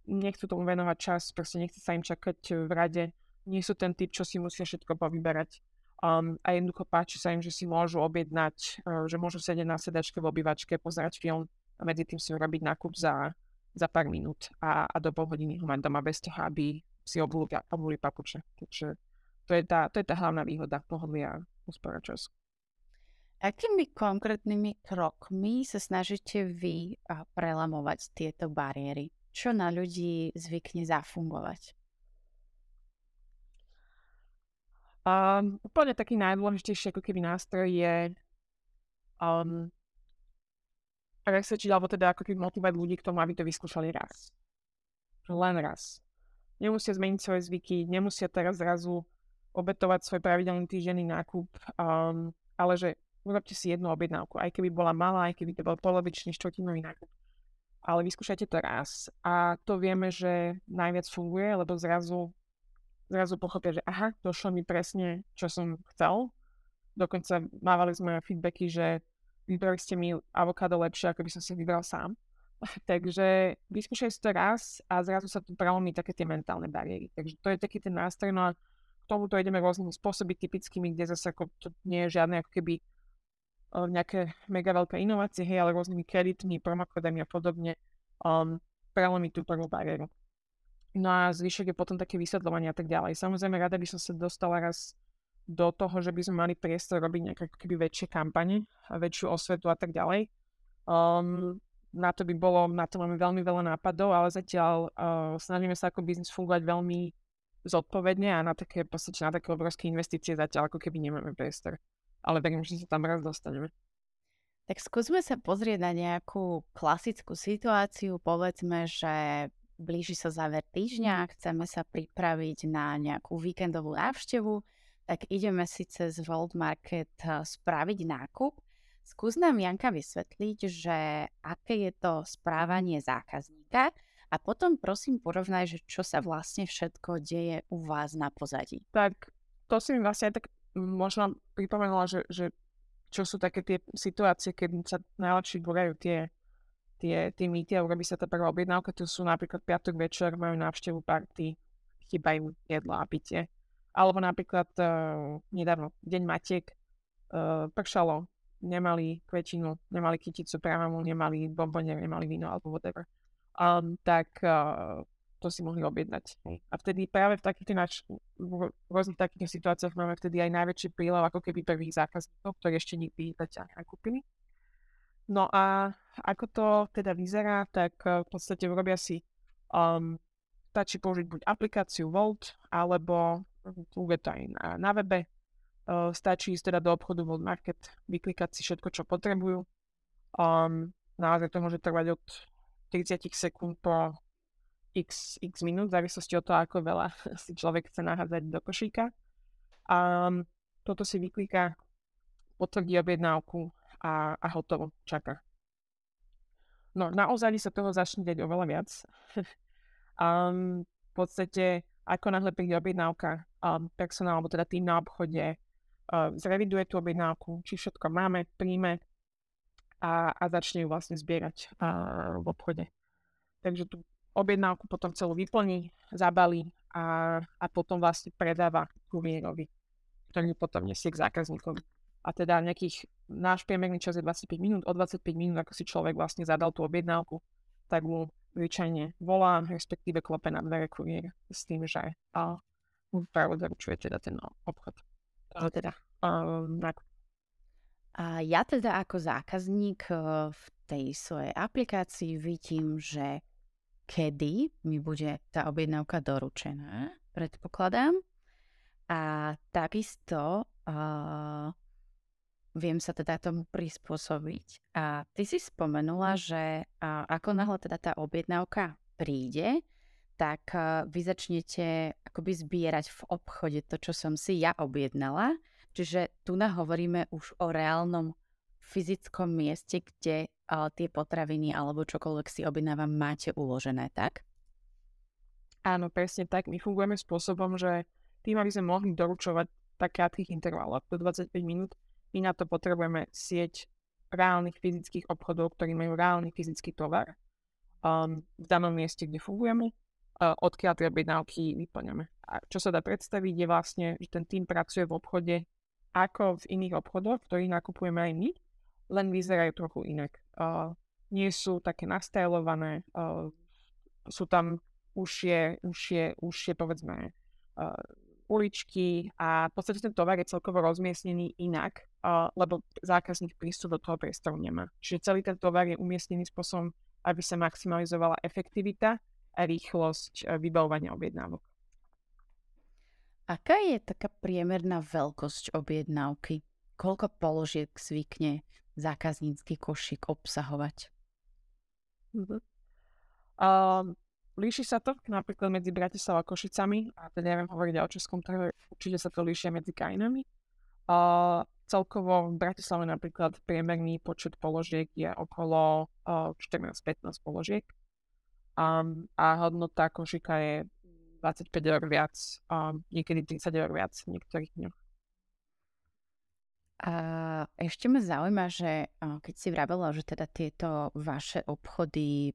nechcú tomu venovať čas, proste nechce sa im čakať v rade, nie sú ten typ, čo si musia všetko povyberať Um, a jednoducho páči sa im, že si môžu objednať, uh, že môžu sedieť na sedačke v obývačke, pozerať film a medzi tým si urobiť nákup za, za pár minút a, a do pol hodiny ho mať doma bez toho, aby si obuli, obuli papuče. Takže to je tá, to je tá hlavná výhoda pohodlia úspora času. Akými konkrétnymi krokmi sa snažíte vy prelamovať tieto bariéry? Čo na ľudí zvykne zafungovať? Um, úplne taký najdôležitejší ako keby nástroj je um, presvedčiť, alebo teda ako keby motivovať ľudí k tomu, aby to vyskúšali raz. Len raz. Nemusia zmeniť svoje zvyky, nemusia teraz zrazu obetovať svoj pravidelný týždenný nákup, um, ale že urobte si jednu objednávku, aj keby bola malá, aj keby to bol polovičný štvrtinový nákup. Ale vyskúšajte to raz. A to vieme, že najviac funguje, lebo zrazu zrazu pochopia, že aha, došlo mi presne, čo som chcel. Dokonca mávali sme feedbacky, že vybrali ste mi avokádo lepšie, ako by som si vybral sám. Takže vyskúšaj si to raz a zrazu sa tu prelomí také tie mentálne bariéry. Takže to je taký ten nástroj, no a k tomuto ideme rôznymi spôsoby typickými, kde zase ako to nie je žiadne ako keby nejaké mega veľké inovácie, hej, ale rôznymi kreditmi, promokodami a podobne um, prelomiť tú prvú bariéru. No a zvyšok je potom také vysvetľovanie a tak ďalej. Samozrejme, rada by som sa dostala raz do toho, že by sme mali priestor robiť nejaké keby väčšie kampane väčšiu osvetu a tak ďalej. Um, na to by bolo, na to máme veľmi veľa nápadov, ale zatiaľ uh, snažíme sa ako biznis fungovať veľmi zodpovedne a na také, podstate na také obrovské investície zatiaľ ako keby nemáme priestor. Ale verím, že sa tam raz dostaneme. Tak skúsme sa pozrieť na nejakú klasickú situáciu. Povedzme, že blíži sa záver týždňa, chceme sa pripraviť na nejakú víkendovú návštevu, tak ideme si cez World Market eh, spraviť nákup. Skús nám Janka vysvetliť, že aké je to správanie zákazníka a potom prosím porovnaj, že čo sa vlastne všetko deje u vás na pozadí. Tak to si mi vlastne tak možno pripomenula, že, že čo sú také tie situácie, keď sa najlepšie borajú tie tie, tie mýty a urobí sa tá prvá objednávka, to sú napríklad piatok večer, majú návštevu party, chýbajú jedlo a pitie. Alebo napríklad uh, nedávno, Deň Matiek, uh, pršalo, nemali kvetinu, nemali kyticu právamu, nemali bombonier, nemali víno alebo whatever. um, tak uh, to si mohli objednať. A vtedy práve v takýchto nač- v rôznych takýchto situáciách máme vtedy aj najväčší prílev ako keby prvých zákazníkov, ktorí ešte nikdy zatiaľ nekúpili. No a ako to teda vyzerá, tak v podstate urobia si um, stačí použiť buď aplikáciu Volt, alebo funguje to aj na, na webe. Uh, stačí ísť teda do obchodu Volt Market, vyklikať si všetko, čo potrebujú. Um, naozaj to môže trvať od 30 sekúnd po x, x minút, v závislosti od toho, ako veľa si človek chce nahádzať do košíka. A toto si vykliká, potvrdí objednávku a, a hotovo, čaká. No, naozaj sa toho začne dať oveľa viac. um, v podstate, ako náhle príde objednávka, um, personál, alebo teda tým na obchode, uh, zreviduje tú objednávku, či všetko máme, príjme a, a začne ju vlastne zbierať uh, v obchode. Takže tú objednávku potom celú vyplní, zabalí a, a potom vlastne predáva kuriérovi, ktorý potom nesie k zákazníkovi. A teda nejakých, náš priemerný čas je 25 minút, o 25 minút, ako si človek vlastne zadal tú objednávku, tak mu zvyčajne volá, respektíve klope na dvere kuriér s tým, že a, mu právo zaručuje teda ten obchod. A teda a, a ja teda ako zákazník eh, v tej svojej aplikácii vidím, že kedy mi bude tá objednávka doručená, predpokladám. A takisto uh, viem sa teda tomu prispôsobiť. A ty si spomenula, mhm. že uh, ako náhle teda tá objednávka príde, tak uh, vy začnete akoby zbierať v obchode to, čo som si ja objednala Čiže tu hovoríme už o reálnom fyzickom mieste, kde uh, tie potraviny alebo čokoľvek si objednávam máte uložené, tak? Áno, presne tak. My fungujeme spôsobom, že tým, aby sme mohli doručovať tak krátkých intervalov do 25 minút, my na to potrebujeme sieť reálnych fyzických obchodov, ktorí majú reálny fyzický tovar um, v danom mieste, kde fungujeme, uh, odkiaľ tie objednávky vyplňame. A čo sa dá predstaviť je vlastne, že ten tým pracuje v obchode ako v iných obchodoch, ktorých nakupujeme aj my, len vyzerajú trochu inak. Uh, nie sú také nastajlované, uh, sú tam užšie, užšie, užšie povedzme uh, uličky a v podstate ten tovar je celkovo rozmiestnený inak, uh, lebo zákazník prístup do toho priestoru nemá. Čiže celý ten tovar je umiestnený spôsobom, aby sa maximalizovala efektivita a rýchlosť uh, vybavovania objednávok. Aká je taká priemerná veľkosť objednávky? Koľko položiek zvykne zákaznícky košík obsahovať? Uh-huh. Uh, líši sa to napríklad medzi Bratislavou a Košicami a teda neviem hovoriť o českom trhu, určite sa to líšia medzi krajinami. Uh, celkovo v Bratislave napríklad priemerný počet položiek je okolo uh, 14-15 položiek um, a hodnota košíka je 25 eur viac, a niekedy 30 eur viac v niektorých dňoch. A ešte ma zaujíma, že keď si vravela, že teda tieto vaše obchody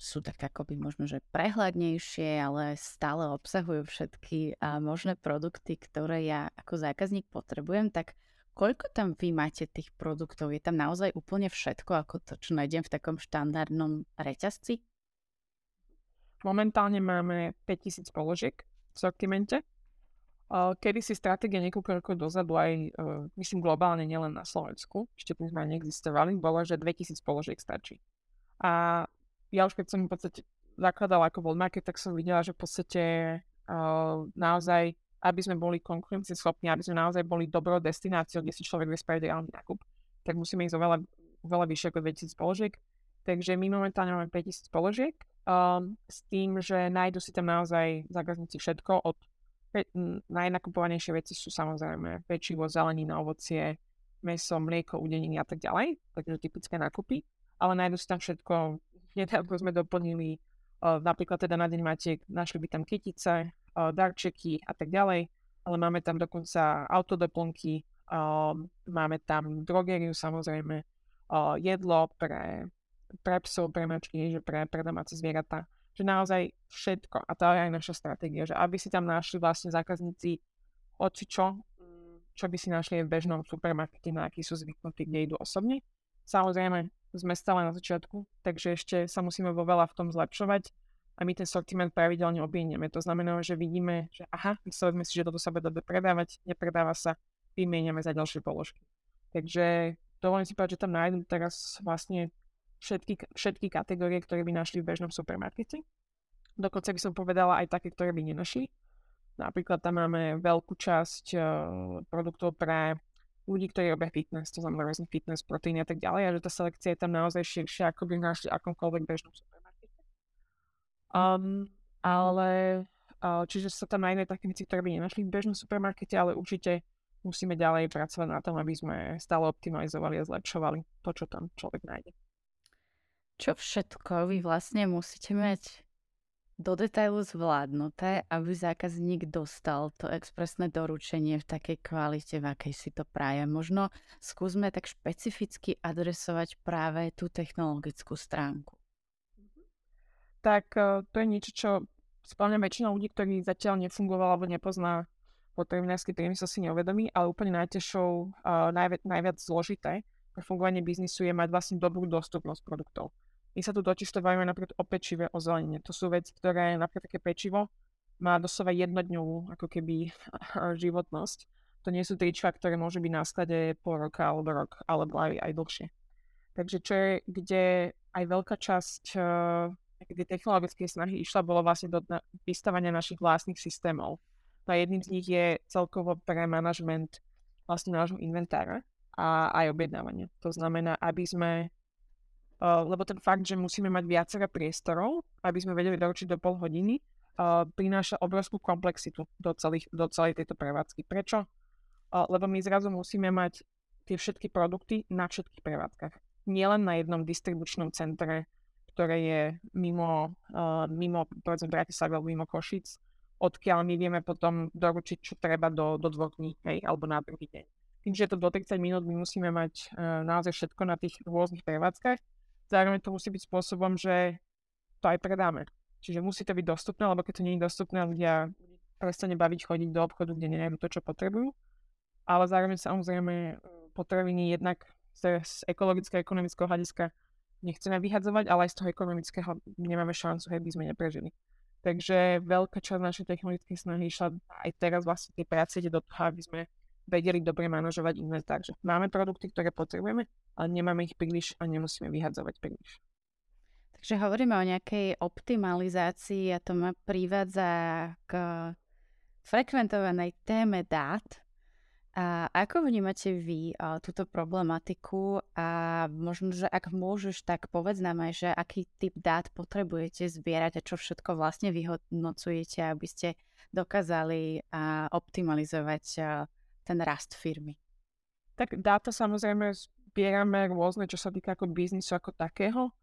sú tak akoby možno, že prehľadnejšie, ale stále obsahujú všetky možné produkty, ktoré ja ako zákazník potrebujem, tak koľko tam vy máte tých produktov? Je tam naozaj úplne všetko, ako to, čo nájdem v takom štandardnom reťazci? Momentálne máme 5000 položiek v sortimente. Kedy si stratégia niekoľko rokov dozadu aj, e, myslím globálne, nielen na Slovensku, ešte tu sme neexistovali, bolo, že 2000 položiek stačí. A ja už keď som v podstate zakladala ako World tak som videla, že v podstate uh, naozaj, aby sme boli konkurencieschopní, aby sme naozaj boli dobrou destináciou, kde si človek vie spraviť reálny nákup, tak musíme ísť oveľa, oveľa vyššie ako 2000 položiek. Takže my momentálne máme 5000 položiek um, s tým, že nájdu si tam naozaj zákazníci všetko od najnakupovanejšie veci sú samozrejme pečivo, zelenina, ovocie, meso, mlieko, udeniny a tak ďalej, takže typické nákupy, ale nájdu si tam všetko. Nedávno sme doplnili uh, napríklad teda na deň matiek, našli by tam kytice, uh, darčeky a tak ďalej, ale máme tam dokonca autodoplnky, uh, máme tam drogériu samozrejme, uh, jedlo pre pre psov, pre mačky, že pre, pre domáce zvieratá. Že naozaj všetko. A to je aj naša stratégia, že aby si tam našli vlastne zákazníci hoci čo, čo by si našli v bežnom supermarkete, na aký sú zvyknutí, kde idú osobne. Samozrejme, sme stále na začiatku, takže ešte sa musíme vo veľa v tom zlepšovať a my ten sortiment pravidelne obmieniame. To znamená, že vidíme, že aha, myslíme si, že toto sa bude predávať, nepredáva sa, vymieňame za ďalšie položky. Takže dovolím si povedať, že tam nájdem teraz vlastne všetky, všetky kategórie, ktoré by našli v bežnom supermarkete. Dokonca by som povedala aj také, ktoré by nenašli. Napríklad tam máme veľkú časť uh, produktov pre ľudí, ktorí robia fitness, to znamená rôzne fitness, proteíny a tak ďalej, a že tá selekcia je tam naozaj širšia, ako by našli akomkoľvek bežnom supermarkete. Um, ale, uh, čiže sa tam nájdú také veci, ktoré by nenašli v bežnom supermarkete, ale určite musíme ďalej pracovať na tom, aby sme stále optimalizovali a zlepšovali to, čo tam človek nájde. Čo všetko vy vlastne musíte mať do detailu zvládnuté, aby zákazník dostal to expresné doručenie v takej kvalite, v akej si to praje. Možno skúsme tak špecificky adresovať práve tú technologickú stránku. Tak e, to je niečo, čo spĺňa väčšina ľudí, ktorí zatiaľ nefungoval alebo nepozná potravinársky priemysel si neuvedomí, ale úplne najťažšou, uh, najviac, najviac zložité pre fungovanie biznisu je mať vlastne dobrú dostupnosť produktov. My sa tu totiž to bavíme napríklad o pečive, o zelenine. To sú veci, ktoré napríklad také pečivo má doslova jednodňovú ako keby životnosť. To nie sú trička, ktoré môžu byť na sklade pol roka alebo rok, alebo aj, aj dlhšie. Takže čo je, kde aj veľká časť uh, technologickej snahy išla, bolo vlastne do na, vystavania našich vlastných systémov. No a jedným z nich je celkovo pre manažment vlastne nášho inventára a aj objednávania. To znamená, aby sme lebo ten fakt, že musíme mať viacero priestorov, aby sme vedeli doručiť do pol hodiny, uh, prináša obrovskú komplexitu do, celých, do celej tejto prevádzky. Prečo? Uh, lebo my zrazu musíme mať tie všetky produkty na všetkých prevádzkach. Nielen na jednom distribučnom centre, ktoré je mimo, mimo povedzme Bratislavy alebo mimo Košic, odkiaľ my vieme potom doručiť, čo treba do, do dvoch dní, hej, alebo na druhý deň. Tým, že to do 30 minút, my musíme mať naozaj všetko na tých rôznych prevádzkach zároveň to musí byť spôsobom, že to aj predáme. Čiže musí to byť dostupné, lebo keď to nie je dostupné, ľudia prestane baviť chodiť do obchodu, kde nenájdu to, čo potrebujú. Ale zároveň samozrejme e, potraviny jednak z, z ekologického, ekonomického hľadiska nechceme vyhadzovať, ale aj z toho ekonomického nemáme šancu, hej, by sme neprežili. Takže veľká časť našej technologickej snahy išla aj teraz vlastne tej práce ide do toho, aby sme vedeli dobre manažovať inventár. Že máme produkty, ktoré potrebujeme, ale nemáme ich príliš a nemusíme vyhadzovať príliš. Takže hovoríme o nejakej optimalizácii a to ma privádza k frekventovanej téme dát. A ako vnímate vy a, túto problematiku a možno, že ak môžeš, tak povedz nám aj, že aký typ dát potrebujete zbierať a čo všetko vlastne vyhodnocujete, aby ste dokázali a, optimalizovať a, ten rast firmy? Tak dáta samozrejme zbierame rôzne, čo sa týka ako biznisu ako takého.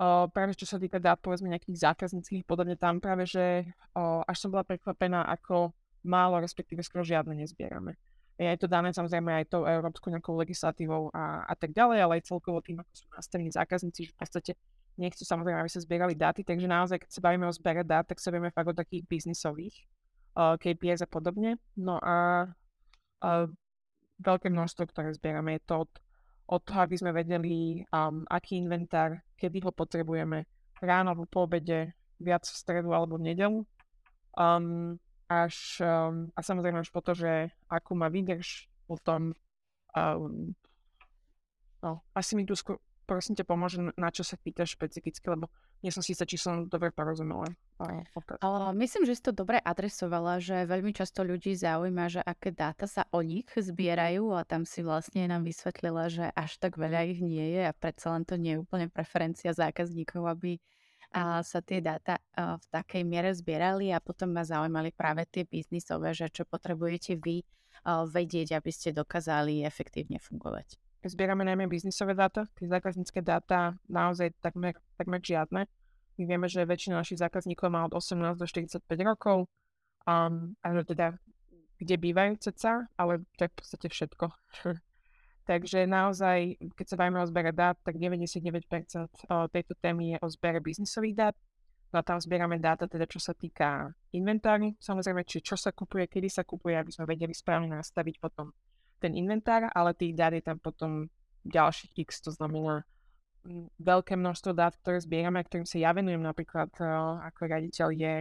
Uh, práve čo sa týka dát, povedzme nejakých zákazníckých, podobne tam práve, že uh, až som bola prekvapená, ako málo, respektíve skoro žiadne nezbierame. Je to dané samozrejme aj tou európskou nejakou legislatívou a, a tak ďalej, ale aj celkovo tým, ako sú nastavení zákazníci, že v podstate nechcú samozrejme, aby sa zbierali dáty, takže naozaj, keď sa bavíme o zbere dát, tak sa vieme fakt o takých biznisových uh, KPIs a podobne. No a veľké množstvo, ktoré zbierame. Je to od, od toho, aby sme vedeli, um, aký inventár, kedy ho potrebujeme, ráno, po obede, viac v stredu alebo v nedelu. Um, až, um, a samozrejme až po to, že akú má výdrž potom um, no, asi mi tu skôr, prosím ťa pomôže, na čo sa pýtaš špecificky, lebo nie som si sa, či som dobre porozumela. Ale myslím, že si to dobre adresovala, že veľmi často ľudí zaujíma, že aké dáta sa o nich zbierajú a tam si vlastne nám vysvetlila, že až tak veľa ich nie je a predsa len to nie je úplne preferencia zákazníkov, aby a sa tie dáta v takej miere zbierali a potom ma zaujímali práve tie biznisové, že čo potrebujete vy vedieť, aby ste dokázali efektívne fungovať zbierame najmä biznisové dáta, tie zákaznícke dáta naozaj takmer, takmer žiadne. My vieme, že väčšina našich zákazníkov má od 18 do 45 rokov um, a teda kde bývajú ceca, ale to je v podstate všetko. Takže naozaj, keď sa bavíme o zbere dát, tak 99% tejto témy je o zbere biznisových dát. No a tam zbierame dáta, teda čo sa týka inventáru, samozrejme, či čo sa kupuje, kedy sa kupuje, aby sme vedeli správne nastaviť potom ten inventár, ale tých dát je tam potom ďalších x, to znamená veľké množstvo dát, ktoré zbierame, ktorým sa ja venujem napríklad uh, ako raditeľ, je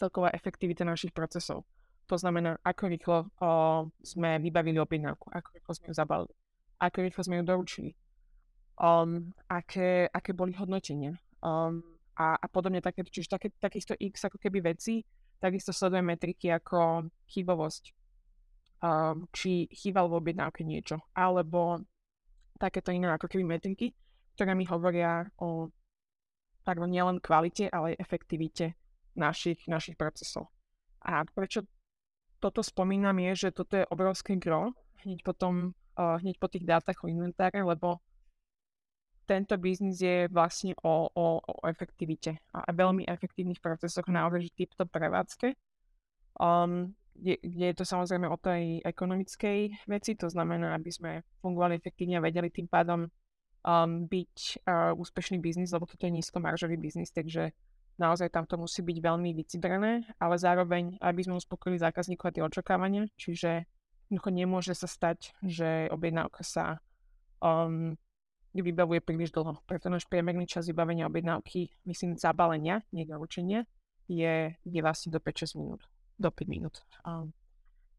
celková efektivita našich procesov. To znamená, ako rýchlo uh, sme vybavili objednávku, ako rýchlo sme ju zabalili, ako rýchlo sme ju doručili, um, aké, aké boli hodnotenia um, a, a podobne také, čiže také, takisto x ako keby veci, takisto sledujem metriky ako chybovosť, um, či chýbal v objednávke niečo, alebo takéto iné ako keby metriky, ktoré mi hovoria o pardon, nielen kvalite, ale aj efektivite našich, našich procesov. A prečo toto spomínam je, že toto je obrovské gro hneď, potom, uh, hneď po tých dátach o inventáre, lebo tento biznis je vlastne o, o, o efektivite a veľmi efektívnych procesoch že týmto prevádzke. Um, je, je to samozrejme o tej ekonomickej veci, to znamená, aby sme fungovali efektívne a vedeli tým pádom um, byť uh, úspešný biznis, lebo toto je nízkomaržový biznis, takže naozaj tam to musí byť veľmi vycibrané, ale zároveň, aby sme uspokojili zákazníkov a tie očakávania, čiže jednoducho nemôže sa stať, že objednávka sa um, vybavuje príliš dlho. Preto náš priemerný čas vybavenia objednávky, myslím, zabalenia, nie doručenia, je, je vlastne do 5-6 minút. Do 5 minút. Um,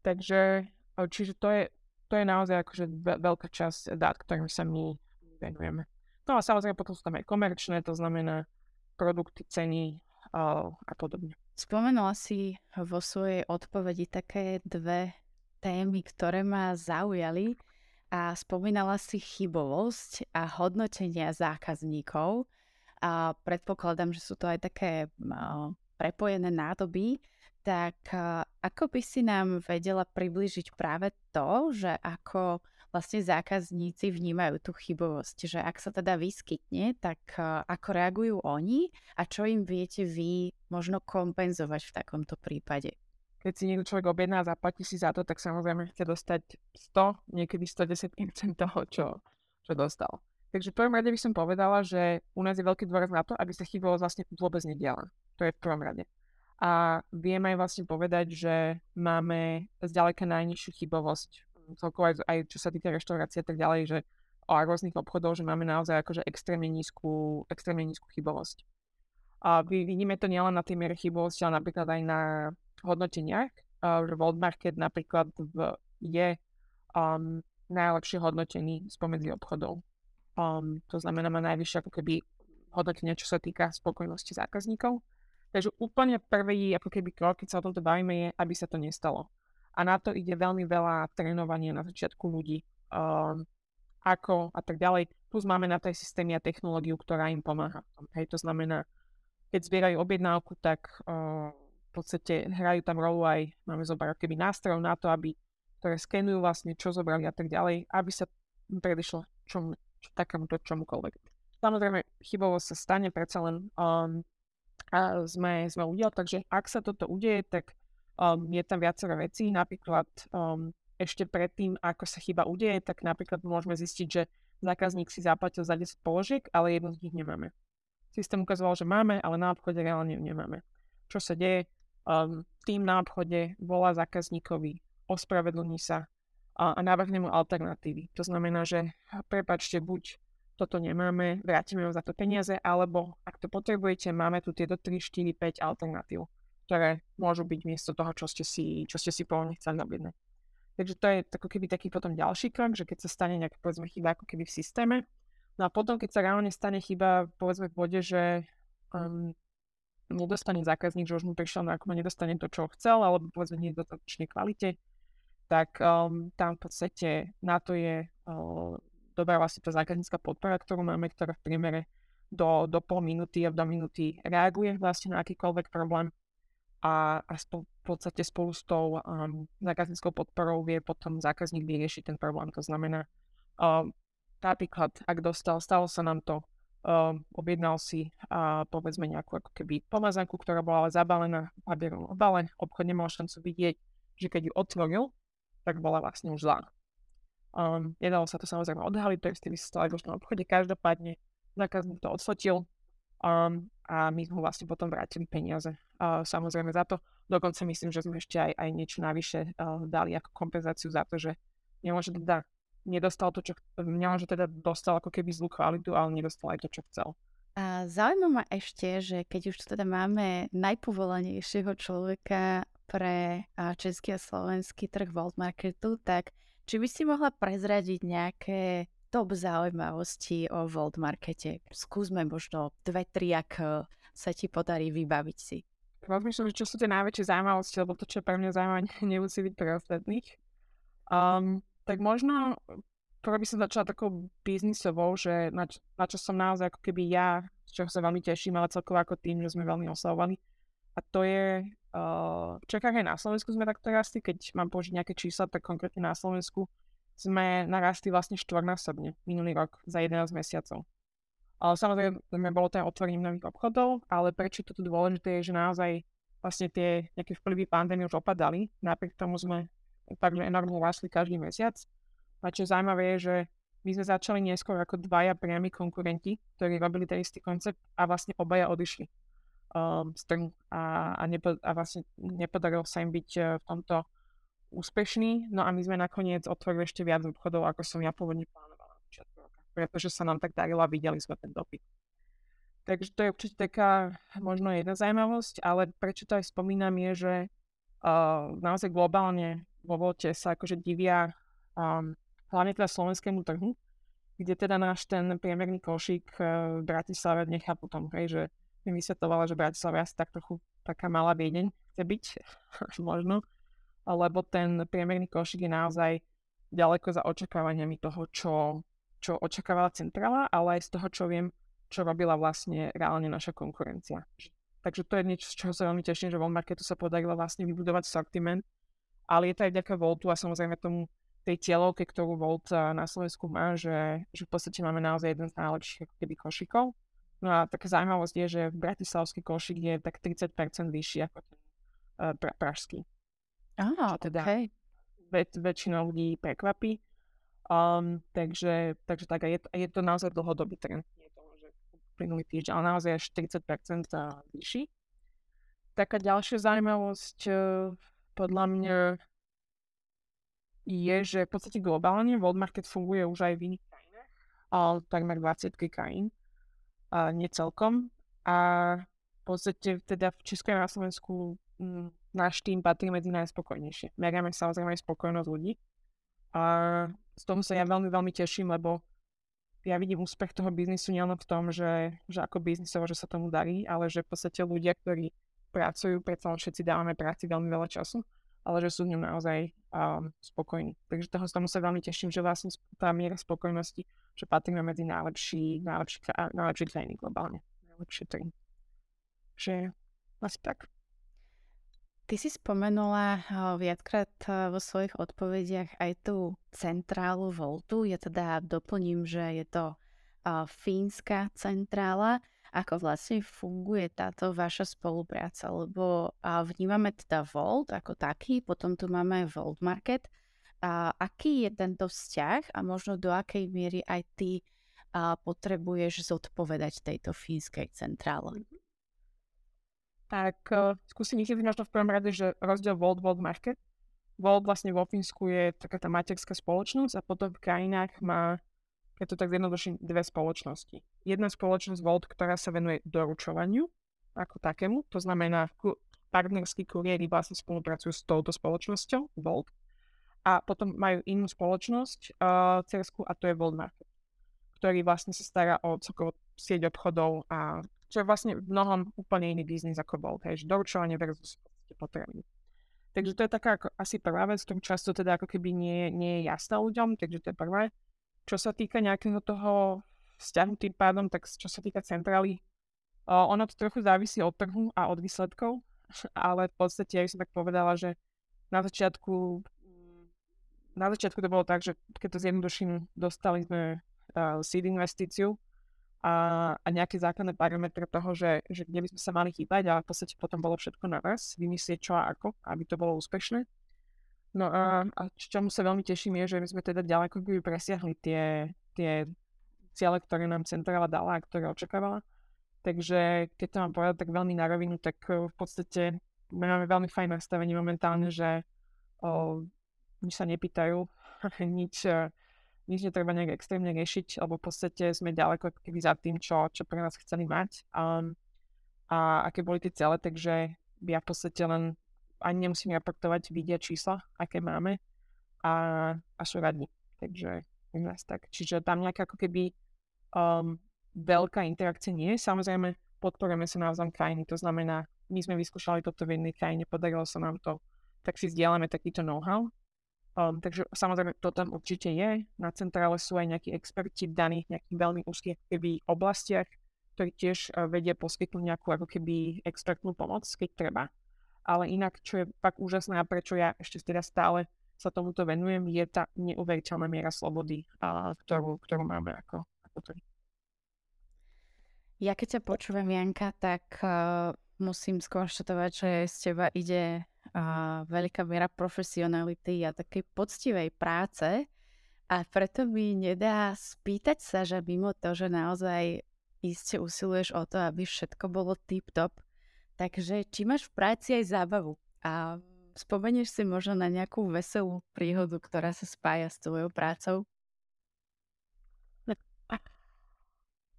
takže, čiže to je, to je naozaj akože veľká časť dát, ktorým sa my venujeme. No a samozrejme potom sú tam aj komerčné, to znamená produkty, ceny uh, a podobne. Spomenula si vo svojej odpovedi také dve témy, ktoré ma zaujali a spomínala si chybovosť a hodnotenia zákazníkov. A predpokladám, že sú to aj také uh, prepojené nádoby. Tak uh, ako by si nám vedela približiť práve to, že ako vlastne zákazníci vnímajú tú chybovosť, že ak sa teda vyskytne, tak ako reagujú oni a čo im viete vy možno kompenzovať v takomto prípade? Keď si niekto človek objedná a zaplatí si za to, tak samozrejme chce dostať 100, niekedy 110% toho, čo, čo dostal. Takže v prvom rade by som povedala, že u nás je veľký dôraz na to, aby sa chybovosť vlastne vôbec nediala. To je v prvom rade. A vieme aj vlastne povedať, že máme zďaleka najnižšiu chybovosť celkovo aj, aj čo sa týka reštaurácie a tak ďalej, že a rôznych obchodov, že máme naozaj akože extrémne nízku, extrémne nízku chybovosť. A vidíme to nielen na tej miere chybovosti, ale napríklad aj na hodnoteniach, že World Market napríklad v, je um, najlepšie hodnotený spomedzi obchodov. Um, to znamená, má najvyššie ako keby hodnotenie, čo sa týka spokojnosti zákazníkov. Takže úplne prvý ako keby krok, keď sa o tomto bavíme, je, aby sa to nestalo. A na to ide veľmi veľa trénovania na začiatku ľudí. Um, ako a tak ďalej. Plus máme na tej systémy a technológiu, ktorá im pomáha. Hej, to znamená, keď zbierajú objednávku, tak uh, v podstate hrajú tam rolu aj, máme zobrať keby nástrojov na to, aby, ktoré skenujú vlastne, čo zobrali a tak ďalej, aby sa predišlo čomu, čo, takémuto čomukoľvek. Samozrejme, chybovosť sa stane, predsa len um, sme, sme ľudia, takže ak sa toto udeje, tak Um, je tam viacero vecí, napríklad um, ešte predtým, ako sa chyba udeje, tak napríklad môžeme zistiť, že zákazník si zaplatil za 10 položiek, ale jednu z nich nemáme. Systém ukazoval, že máme, ale na obchode reálne nemáme. Čo sa deje? Um, tým na obchode volá zákazníkovi, ospravedlní sa a, a navrhne mu alternatívy. To znamená, že prepačte, buď toto nemáme, vrátime vám za to peniaze, alebo ak to potrebujete, máme tu tieto 3, 4, 5 alternatív ktoré môžu byť miesto toho, čo ste si, čo ste si pôvodne chceli objednať. Takže to je ako keby taký potom ďalší krok, že keď sa stane nejaká povedzme chyba ako keby v systéme, no a potom keď sa reálne stane chyba povedzme v bode, že um, nedostane zákazník, že už mu prišiel na nedostane to, čo chcel, alebo povedzme nie v dostatočnej kvalite, tak um, tam v podstate na to je uh, dobrá vlastne tá zákaznícka podpora, ktorú máme, ktorá v priemere do, do pol minúty a do minúty reaguje vlastne na akýkoľvek problém a, a spo, v podstate spolu s tou um, zákazníckou podporou vie potom zákazník vyriešiť ten problém. To znamená, um, napríklad, ak dostal, stalo sa nám to, um, objednal si uh, povedzme nejakú ako keby pomazanku, ktorá bola ale zabalená papierom obale, obchod nemal šancu vidieť, že keď ju otvoril, tak bola vlastne už zlá. Um, nedalo sa to samozrejme odhaliť, to je s tým v obchode, každopádne zákazník to odfotil, um, a my sme vlastne potom vrátili peniaze uh, samozrejme za to. Dokonca myslím, že sme ešte aj, aj niečo navyše uh, dali ako kompenzáciu za to, že nemôže teda nedostal to, čo mňa, že teda dostal ako keby zlú kvalitu, ale nedostal aj to, čo chcel. A zaujíma ma ešte, že keď už teda máme najpovolanejšieho človeka pre český a slovenský trh World Marketu, tak či by si mohla prezradiť nejaké top zaujímavosti o World Markete? Skúsme možno dve, tri, ak e, sa ti podarí vybaviť si. Rozmýšľam, čo sú tie najväčšie zaujímavosti, lebo to, čo je pre mňa zaujímavé, nemusí byť pre ostatných. Um, tak možno prvé by som začala takou biznisovou, že na, čo, na čo som naozaj ako keby ja, z čoho sa veľmi teším, ale celkovo ako tým, že sme veľmi oslavovali. A to je, uh, v Čechách aj na Slovensku sme takto rastli, keď mám použiť nejaké čísla, tak konkrétne na Slovensku sme narastli vlastne štvornásobne minulý rok za 11 mesiacov. Ale samozrejme bolo to aj otvorením nových obchodov, ale prečo toto dôležité je, že naozaj vlastne tie nejaké vplyvy pandémie už opadali, napriek tomu sme takže enormne rastli každý mesiac. A čo zaujímavé je, že my sme začali neskôr ako dvaja priami konkurenti, ktorí robili ten istý koncept a vlastne obaja odišli um, trhu a, a, nepo, a vlastne nepodarilo sa im byť uh, v tomto úspešný. No a my sme nakoniec otvorili ešte viac obchodov, ako som ja pôvodne plánovala pretože sa nám tak darilo a videli sme ten dopyt. Takže to je určite taká možno jedna zaujímavosť, ale prečo to aj spomínam je, že uh, naozaj globálne vo volte sa akože divia um, hlavne teda slovenskému trhu, kde teda náš ten priemerný košík uh, v Bratislave nechápu tom, hej, že mi vysvetovala, že Bratislava je asi tak trochu taká malá Viedeň chce byť, možno, lebo ten priemerný košík je naozaj ďaleko za očakávaniami toho, čo, čo očakávala centrála, ale aj z toho, čo viem, čo robila vlastne reálne naša konkurencia. Takže to je niečo, z čoho sa veľmi teším, že vo marketu sa podarilo vlastne vybudovať sortiment, ale je to aj vďaka Voltu a samozrejme tomu tej tielovke, ktorú Volt na Slovensku má, že, že v podstate máme naozaj jeden z najlepších keby košikov. No a taká zaujímavosť je, že v bratislavský košik je tak 30% vyšší ako ten uh, pra- pražský. Á, teda okay. väč- väčšina ľudí prekvapí. Um, takže, takže tak, je, je to naozaj dlhodobý trend. Nie to, že plynulý týždeň, ale naozaj až 40% vyšší. Taká ďalšia zaujímavosť uh, podľa mňa je, že v podstate globálne World Market funguje už aj v iných krajinách, ale takmer 20 krajín, a nie. A v podstate teda v Česku na Slovensku mm, náš tým patrí medzi najspokojnejšie. Meriame samozrejme aj spokojnosť ľudí. A z toho sa ja veľmi, veľmi teším, lebo ja vidím úspech toho biznisu nielen v tom, že, že ako biznisovo, že sa tomu darí, ale že v podstate ľudia, ktorí pracujú, predsa všetci dávame práci veľmi veľa času, ale že sú v ňom naozaj um, spokojní. Takže toho tomu sa veľmi teším, že vlastne tá miera spokojnosti, že patríme medzi najlepší, najlepší, najlepší krajiny globálne. Najlepšie tri. Že asi tak. Ty si spomenula viackrát vo svojich odpovediach aj tú centrálu Voltu. Ja teda doplním, že je to fínska centrála ako vlastne funguje táto vaša spolupráca, lebo vnímame teda Volt ako taký, potom tu máme Volt Market. Aký je tento vzťah a možno do akej miery aj ty a potrebuješ zodpovedať tejto fínskej centrále? Mhm. Tak uh, skúsim možno v prvom rade, že rozdiel Volt Volt Market. Volt vlastne vo Fínsku je taká tá materská spoločnosť a potom v krajinách má ja to tak zjednoduším, dve spoločnosti. Jedna spoločnosť Volt, ktorá sa venuje doručovaniu ako takému, to znamená partnerskí kuriéri vlastne spolupracujú s touto spoločnosťou Volt. A potom majú inú spoločnosť uh, cersku a to je Volt Market, ktorý vlastne sa stará o celkovo sieť obchodov a čo je vlastne v mnohom úplne iný biznis ako Volt, hej, doručovanie versus potreby. Takže to je taká ako, asi prvá vec, ktorú často teda ako keby nie, nie je jasná ľuďom, takže to je prvé. Čo sa týka nejakého toho vzťahu tým pádom, tak čo sa týka centrály, uh, ono to trochu závisí od trhu a od výsledkov, ale v podstate ja som tak povedala, že na začiatku na začiatku to bolo tak, že keď to zjednoduším, dostali sme uh, seed investíciu a, a nejaké základné parametre toho, že, že kde by sme sa mali chýbať a v podstate potom bolo všetko na vás, vymyslieť čo a ako, aby to bolo úspešné. No a, a čomu sa veľmi teším je, že my sme teda ďaleko by presiahli tie, tie ciele, ktoré nám centrála dala a ktoré očakávala. Takže keď to mám povedať tak veľmi na rovinu, tak eh, v podstate máme veľmi fajn nastavenie momentálne, že o, nič sa nepýtajú, nič, eh, nič netreba nejak extrémne riešiť, lebo v podstate sme ďaleko keby za tým, čo, čo pre nás chceli mať um, a aké boli tie cele, takže ja v podstate len ani nemusím raportovať, vidia čísla, aké máme a, a sú radní. Takže nás tak. Čiže tam nejaká ako keby um, veľká interakcia nie je. Samozrejme, podporujeme sa navzájom krajiny, to znamená, my sme vyskúšali toto v jednej krajine, podarilo sa nám to, tak si zdieľame takýto know-how Um, takže samozrejme to tam určite je. Na centrále sú aj nejakí experti v daných nejakých veľmi úzkých keby, oblastiach, ktorí tiež uh, vedia poskytnúť nejakú ako keby expertnú pomoc, keď treba. Ale inak, čo je fakt úžasné a prečo ja ešte teda stále sa tomuto venujem, je tá neuveriteľná miera slobody, uh, ktorú, ktorú máme ako, ako to. Ja keď ťa počúvam, Janka, tak uh, musím skonštatovať, že z teba ide a veľká miera profesionality a takej poctivej práce a preto mi nedá spýtať sa, že mimo to, že naozaj iste usiluješ o to, aby všetko bolo tip-top, takže či máš v práci aj zábavu a spomenieš si možno na nejakú veselú príhodu, ktorá sa spája s tvojou prácou?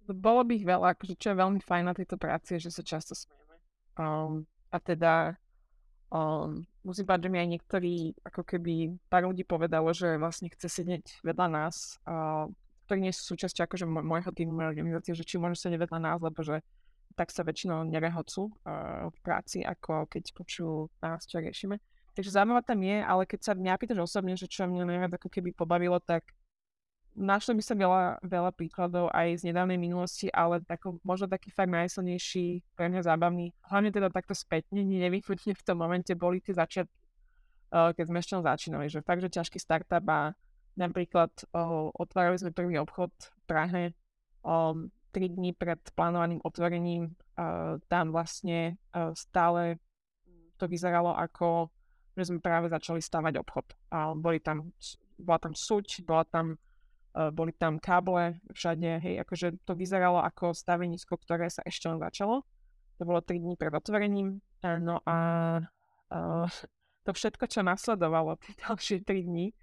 Bolo by ich veľa, akože čo je veľmi fajn na tejto práci, že sa často smieme. Um, a teda Um, musím povedať, že mi aj niektorí, ako keby pár ľudí povedalo, že vlastne chce sedieť vedľa nás, uh, ktorí nie sú súčasťou akože môjho týmu, organizácie, že či môžu sedieť vedľa nás, lebo že tak sa väčšinou nerehocú uh, v práci, ako keď počujú nás, čo riešime. Takže zaujímavá tam je, ale keď sa mňa pýtaš osobne, že čo mňa najviac ako keby pobavilo, tak našli by sa veľa, veľa príkladov aj z nedávnej minulosti, ale tako, možno taký fakt najsilnejší, pre mňa zábavný, hlavne teda takto spätne, nevyfutne v tom momente boli tie začiatky, uh, keď sme ešte začínali, že fakt, že ťažký startup a napríklad uh, otvárali sme prvý obchod v Prahe um, 3 dní pred plánovaným otvorením, uh, tam vlastne uh, stále to vyzeralo ako, že sme práve začali stavať obchod. A boli tam, bola tam suť, bola tam boli tam káble všade, hej, akože to vyzeralo ako stavenisko, ktoré sa ešte len začalo. To bolo 3 dní pred otvorením. Eh, no a uh, to všetko, čo nasledovalo tie ďalšie 3 dní,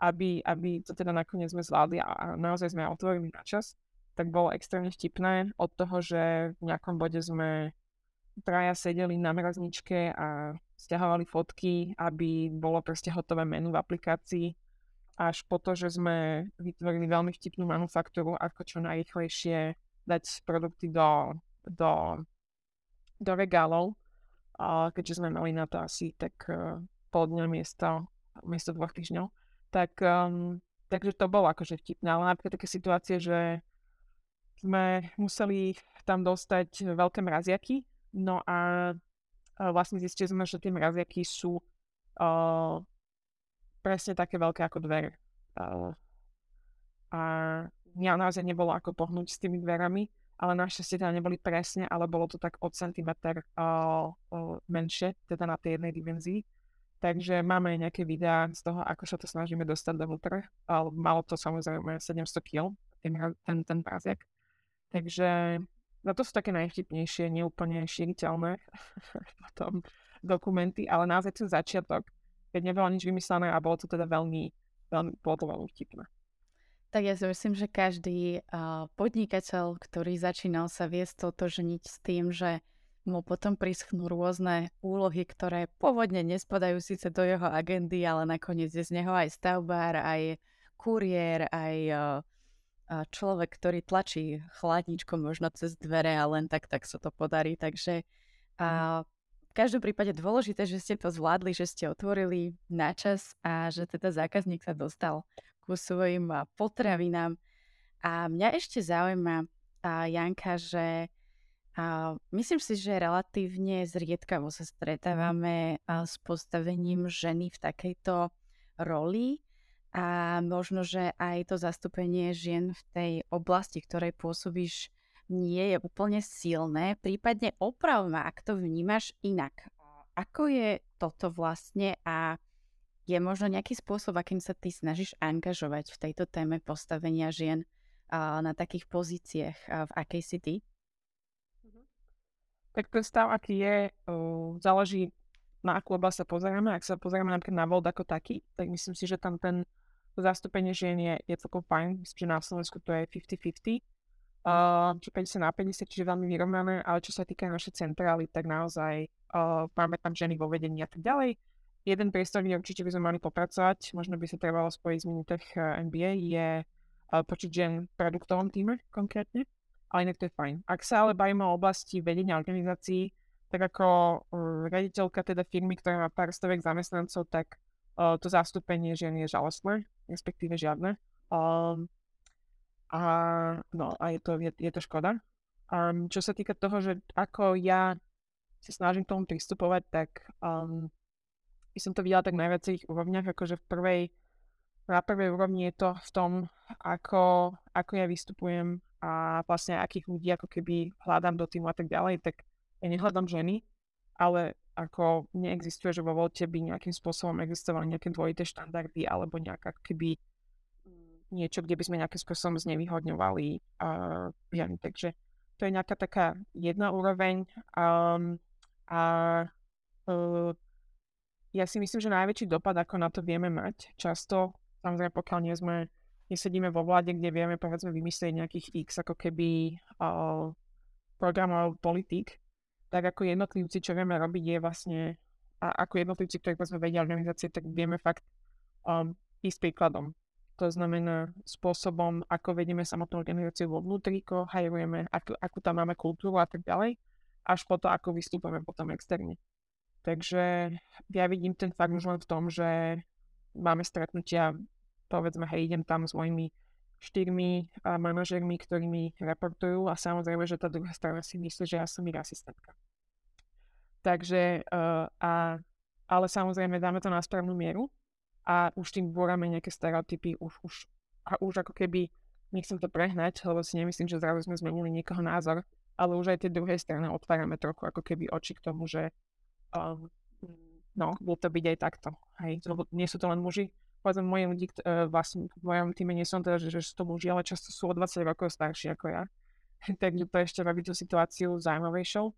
aby, aby to teda nakoniec sme zvládli a, a naozaj sme otvorili na čas, tak bolo extrémne vtipné od toho, že v nejakom bode sme traja sedeli na mrazničke a stiahovali fotky, aby bolo proste hotové menu v aplikácii až po to, že sme vytvorili veľmi vtipnú manufaktúru, ako čo najrychlejšie dať produkty do, do, do regálov, a keďže sme mali na to asi tak uh, pol dňa miesto, miesto dvoch týždňov. Tak, um, takže to bolo akože vtipné, ale napríklad také situácie, že sme museli tam dostať veľké mraziaky, no a uh, vlastne zistili sme, že tie mraziaky sú uh, presne také veľké ako dvere. Uh, a mňa naozaj nebolo ako pohnúť s tými dverami, ale našťastie teda neboli presne, ale bolo to tak o centimetr menšie, teda na tej jednej dimenzii. Takže máme nejaké videá z toho, ako sa to snažíme dostať dovnútra. Ale malo to samozrejme 700 kg, ten, ten, ten práziak. Takže no to sú také najvtipnejšie, neúplne šíriteľné potom dokumenty, ale naozaj ten začiatok keď nebolo nič vymyslené a bolo to teda veľmi, veľmi, bolo to veľmi vtipné. Tak ja si myslím, že každý uh, podnikateľ, ktorý začínal sa vie stotožniť s tým, že mu potom prischnú rôzne úlohy, ktoré pôvodne nespadajú síce do jeho agendy, ale nakoniec je z neho aj stavbár, aj kuriér, aj uh, človek, ktorý tlačí chladničko možno cez dvere a len tak, tak sa to podarí. Takže uh, v každom prípade dôležité, že ste to zvládli, že ste otvorili na čas a že teda zákazník sa dostal ku svojim potravinám. A mňa ešte zaujíma, a Janka, že a myslím si, že relatívne zriedkavo sa stretávame s postavením ženy v takejto roli a možno, že aj to zastúpenie žien v tej oblasti, ktorej pôsobíš, nie je úplne silné, prípadne oprav ma, ak to vnímaš inak. Ako je toto vlastne a je možno nejaký spôsob, akým sa ty snažíš angažovať v tejto téme postavenia žien na takých pozíciách, v akej si ty? Mhm. Tak ten stav, aký je, záleží na akú oblasť sa pozeráme. Ak sa pozeráme napríklad na Volt ako taký, tak myslím si, že tam ten zastúpenie žien je, je celkom fajn, myslím, že na Slovensku to je 50-50, uh, či 50 na 50, čiže veľmi vyrovnané, ale čo sa týka našej centrály, tak naozaj uh, máme tam ženy vo vedení a tak ďalej. Jeden priestor, kde určite by sme mali popracovať, možno by sa trebalo spojiť z Minitech MBA, je uh, počet žien v produktovom týme konkrétne, ale inak to je fajn. Ak sa ale bavíme o oblasti vedenia organizácií, tak ako uh, rediteľka teda firmy, ktorá má pár stovek zamestnancov, tak uh, to zastúpenie žien je žalostné, respektíve žiadne. Um, a, no, a je to, je, je to škoda. Um, čo sa týka toho, že ako ja sa snažím k tomu pristupovať, tak um, by som to videla tak na viacerých úrovniach, akože v prvej, na prvej úrovni je to v tom, ako, ako ja vystupujem a vlastne akých ľudí ako keby hľadám do týmu a tak ďalej, tak ja nehľadám ženy, ale ako neexistuje, že vo volte by nejakým spôsobom existovali nejaké dvojité štandardy alebo nejaká keby niečo, kde by sme nejakým spôsobom znevýhodňovali uh, ženy. Takže to je nejaká taká jedna úroveň. Um, a uh, ja si myslím, že najväčší dopad, ako na to vieme mať, často, samozrejme pokiaľ nie sme, nesedíme vo vláde, kde vieme povedzme vymyslieť nejakých x ako keby uh, programov politik, tak ako jednotlivci, čo vieme robiť, je vlastne, a ako jednotlivci, ktorí sme vedia organizácie, tak vieme fakt um, ísť príkladom. To znamená spôsobom, ako vedieme samotnú organizáciu vo vnútri, ako hajrujeme, ako, ako tam máme kultúru a tak ďalej, až po to, ako vystúpame potom externe. Takže ja vidím ten fakt už len v tom, že máme stretnutia, povedzme, hej, idem tam s mojimi štyrmi manažermi, ktorí mi reportujú a samozrejme, že tá druhá strana si myslí, že ja som ich asistentka. Takže, uh, a, ale samozrejme dáme to na správnu mieru a už tým búrame nejaké stereotypy, už, už, a už ako keby, nechcem to prehnať, lebo si nemyslím, že zrazu sme zmenili niekoho názor, ale už aj tie druhej strany otvárame trochu ako keby oči k tomu, že um, no, bude to byť aj takto. Hej, lebo nie sú to len muži, povedzme moje ľudí, uh, vlastne v mojom týme nie som teda, že, že sú to muži, ale často sú o 20 rokov starší ako ja. Takže to ešte robí tú situáciu zaujímavejšou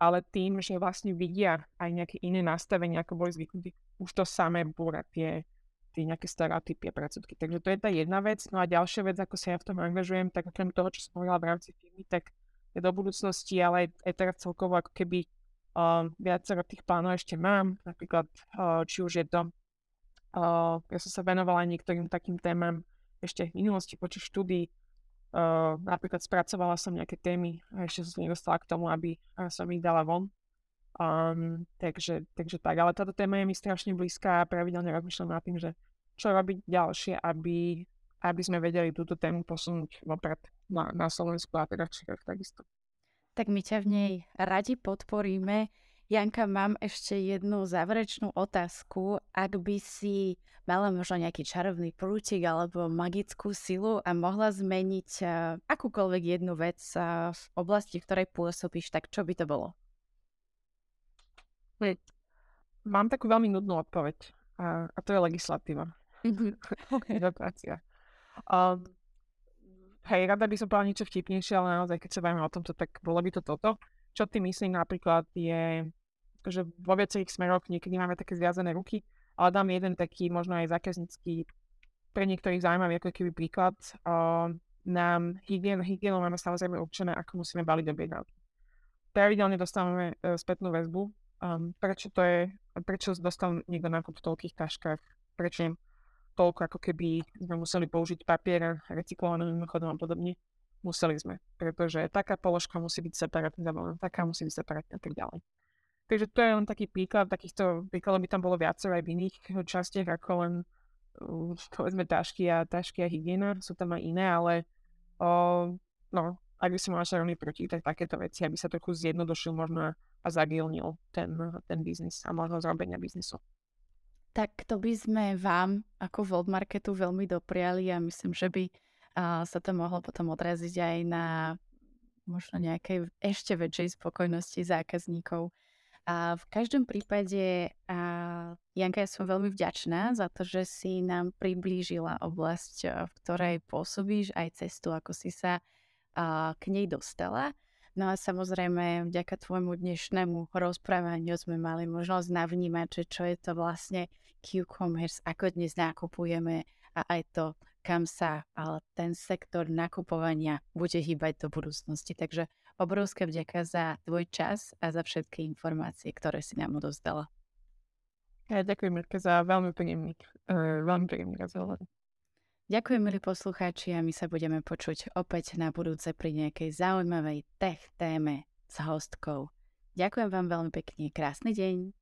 ale tým, že vlastne vidia aj nejaké iné nastavenia, ako boli zvyknutí, už to samé búra tie, tie nejaké stereotypy a predsudky. Takže to je tá jedna vec. No a ďalšia vec, ako sa ja v tom angažujem, tak okrem toho, čo som hovorila v rámci firmy, tak je do budúcnosti, ale aj, teraz celkovo ako keby uh, viacero tých plánov ešte mám. Napríklad, uh, či už je to, uh, ja som sa venovala niektorým takým témam ešte v minulosti počas štúdií, Uh, napríklad spracovala som nejaké témy a ešte som sa nedostala k tomu, aby som ich dala von. Um, takže, takže tak, ale táto téma je mi strašne blízka a pravidelne rozmýšľam nad tým, že čo robiť ďalšie, aby, aby sme vedeli túto tému posunúť vopred na, na Slovensku a teda v Čechách takisto. Tak my ťa v nej radi podporíme. Janka, mám ešte jednu záverečnú otázku. Ak by si mala možno nejaký čarovný prútik alebo magickú silu a mohla zmeniť uh, akúkoľvek jednu vec uh, v oblasti, v ktorej pôsobíš, tak čo by to bolo? Mám takú veľmi nudnú odpoveď a, a to je legislatíva. Demokracia. um, hej, rada by som povedala niečo vtipnejšie, ale naozaj, keď sa bavíme o tomto, tak bolo by to toto. Čo ty myslím napríklad je že vo viacerých smeroch niekedy máme také zviazané ruky, ale dám jeden taký možno aj zákaznícky pre niektorých zaujímavý ako keby príklad. Uh, nám hygienu, hygienu máme samozrejme určené, ako musíme baliť objednávky. Pravidelne dostávame uh, spätnú väzbu, um, prečo to je, prečo dostal niekto nákup v toľkých taškách, prečo toľko, ako keby sme museli použiť papier, recyklovaný mimochodom a podobne. Museli sme, pretože taká položka musí byť separátne taká musí byť separátne a tak ďalej. Takže to je len taký príklad, takýchto príkladov by tam bolo viacero aj v iných častiach ako len uh, povedzme tašky a tašky a hygiena, sú tam aj iné, ale uh, no, ak by si mal čarovný proti, tak takéto veci, aby sa trochu zjednodušil možno a zagilnil ten, ten biznis a možno zrobenia biznisu. Tak to by sme vám ako World Marketu veľmi dopriali a myslím, že by sa to mohlo potom odraziť aj na možno nejakej ešte väčšej spokojnosti zákazníkov. A v každom prípade, a Janka, ja som veľmi vďačná za to, že si nám priblížila oblasť, v ktorej pôsobíš, aj cestu, ako si sa a, k nej dostala. No a samozrejme, vďaka tvojmu dnešnému rozprávaniu sme mali možnosť navnímať, že čo je to vlastne Q-commerce, ako dnes nakupujeme a aj to, kam sa ale ten sektor nakupovania bude hýbať do budúcnosti. Takže obrovské vďaka za tvoj čas a za všetky informácie, ktoré si nám odozdala. Ja ďakujem, Mirka, za veľmi príjemný, uh, veľmi príjemný rozhovor. Ďakujem, milí poslucháči, a my sa budeme počuť opäť na budúce pri nejakej zaujímavej tech téme s hostkou. Ďakujem vám veľmi pekne, krásny deň.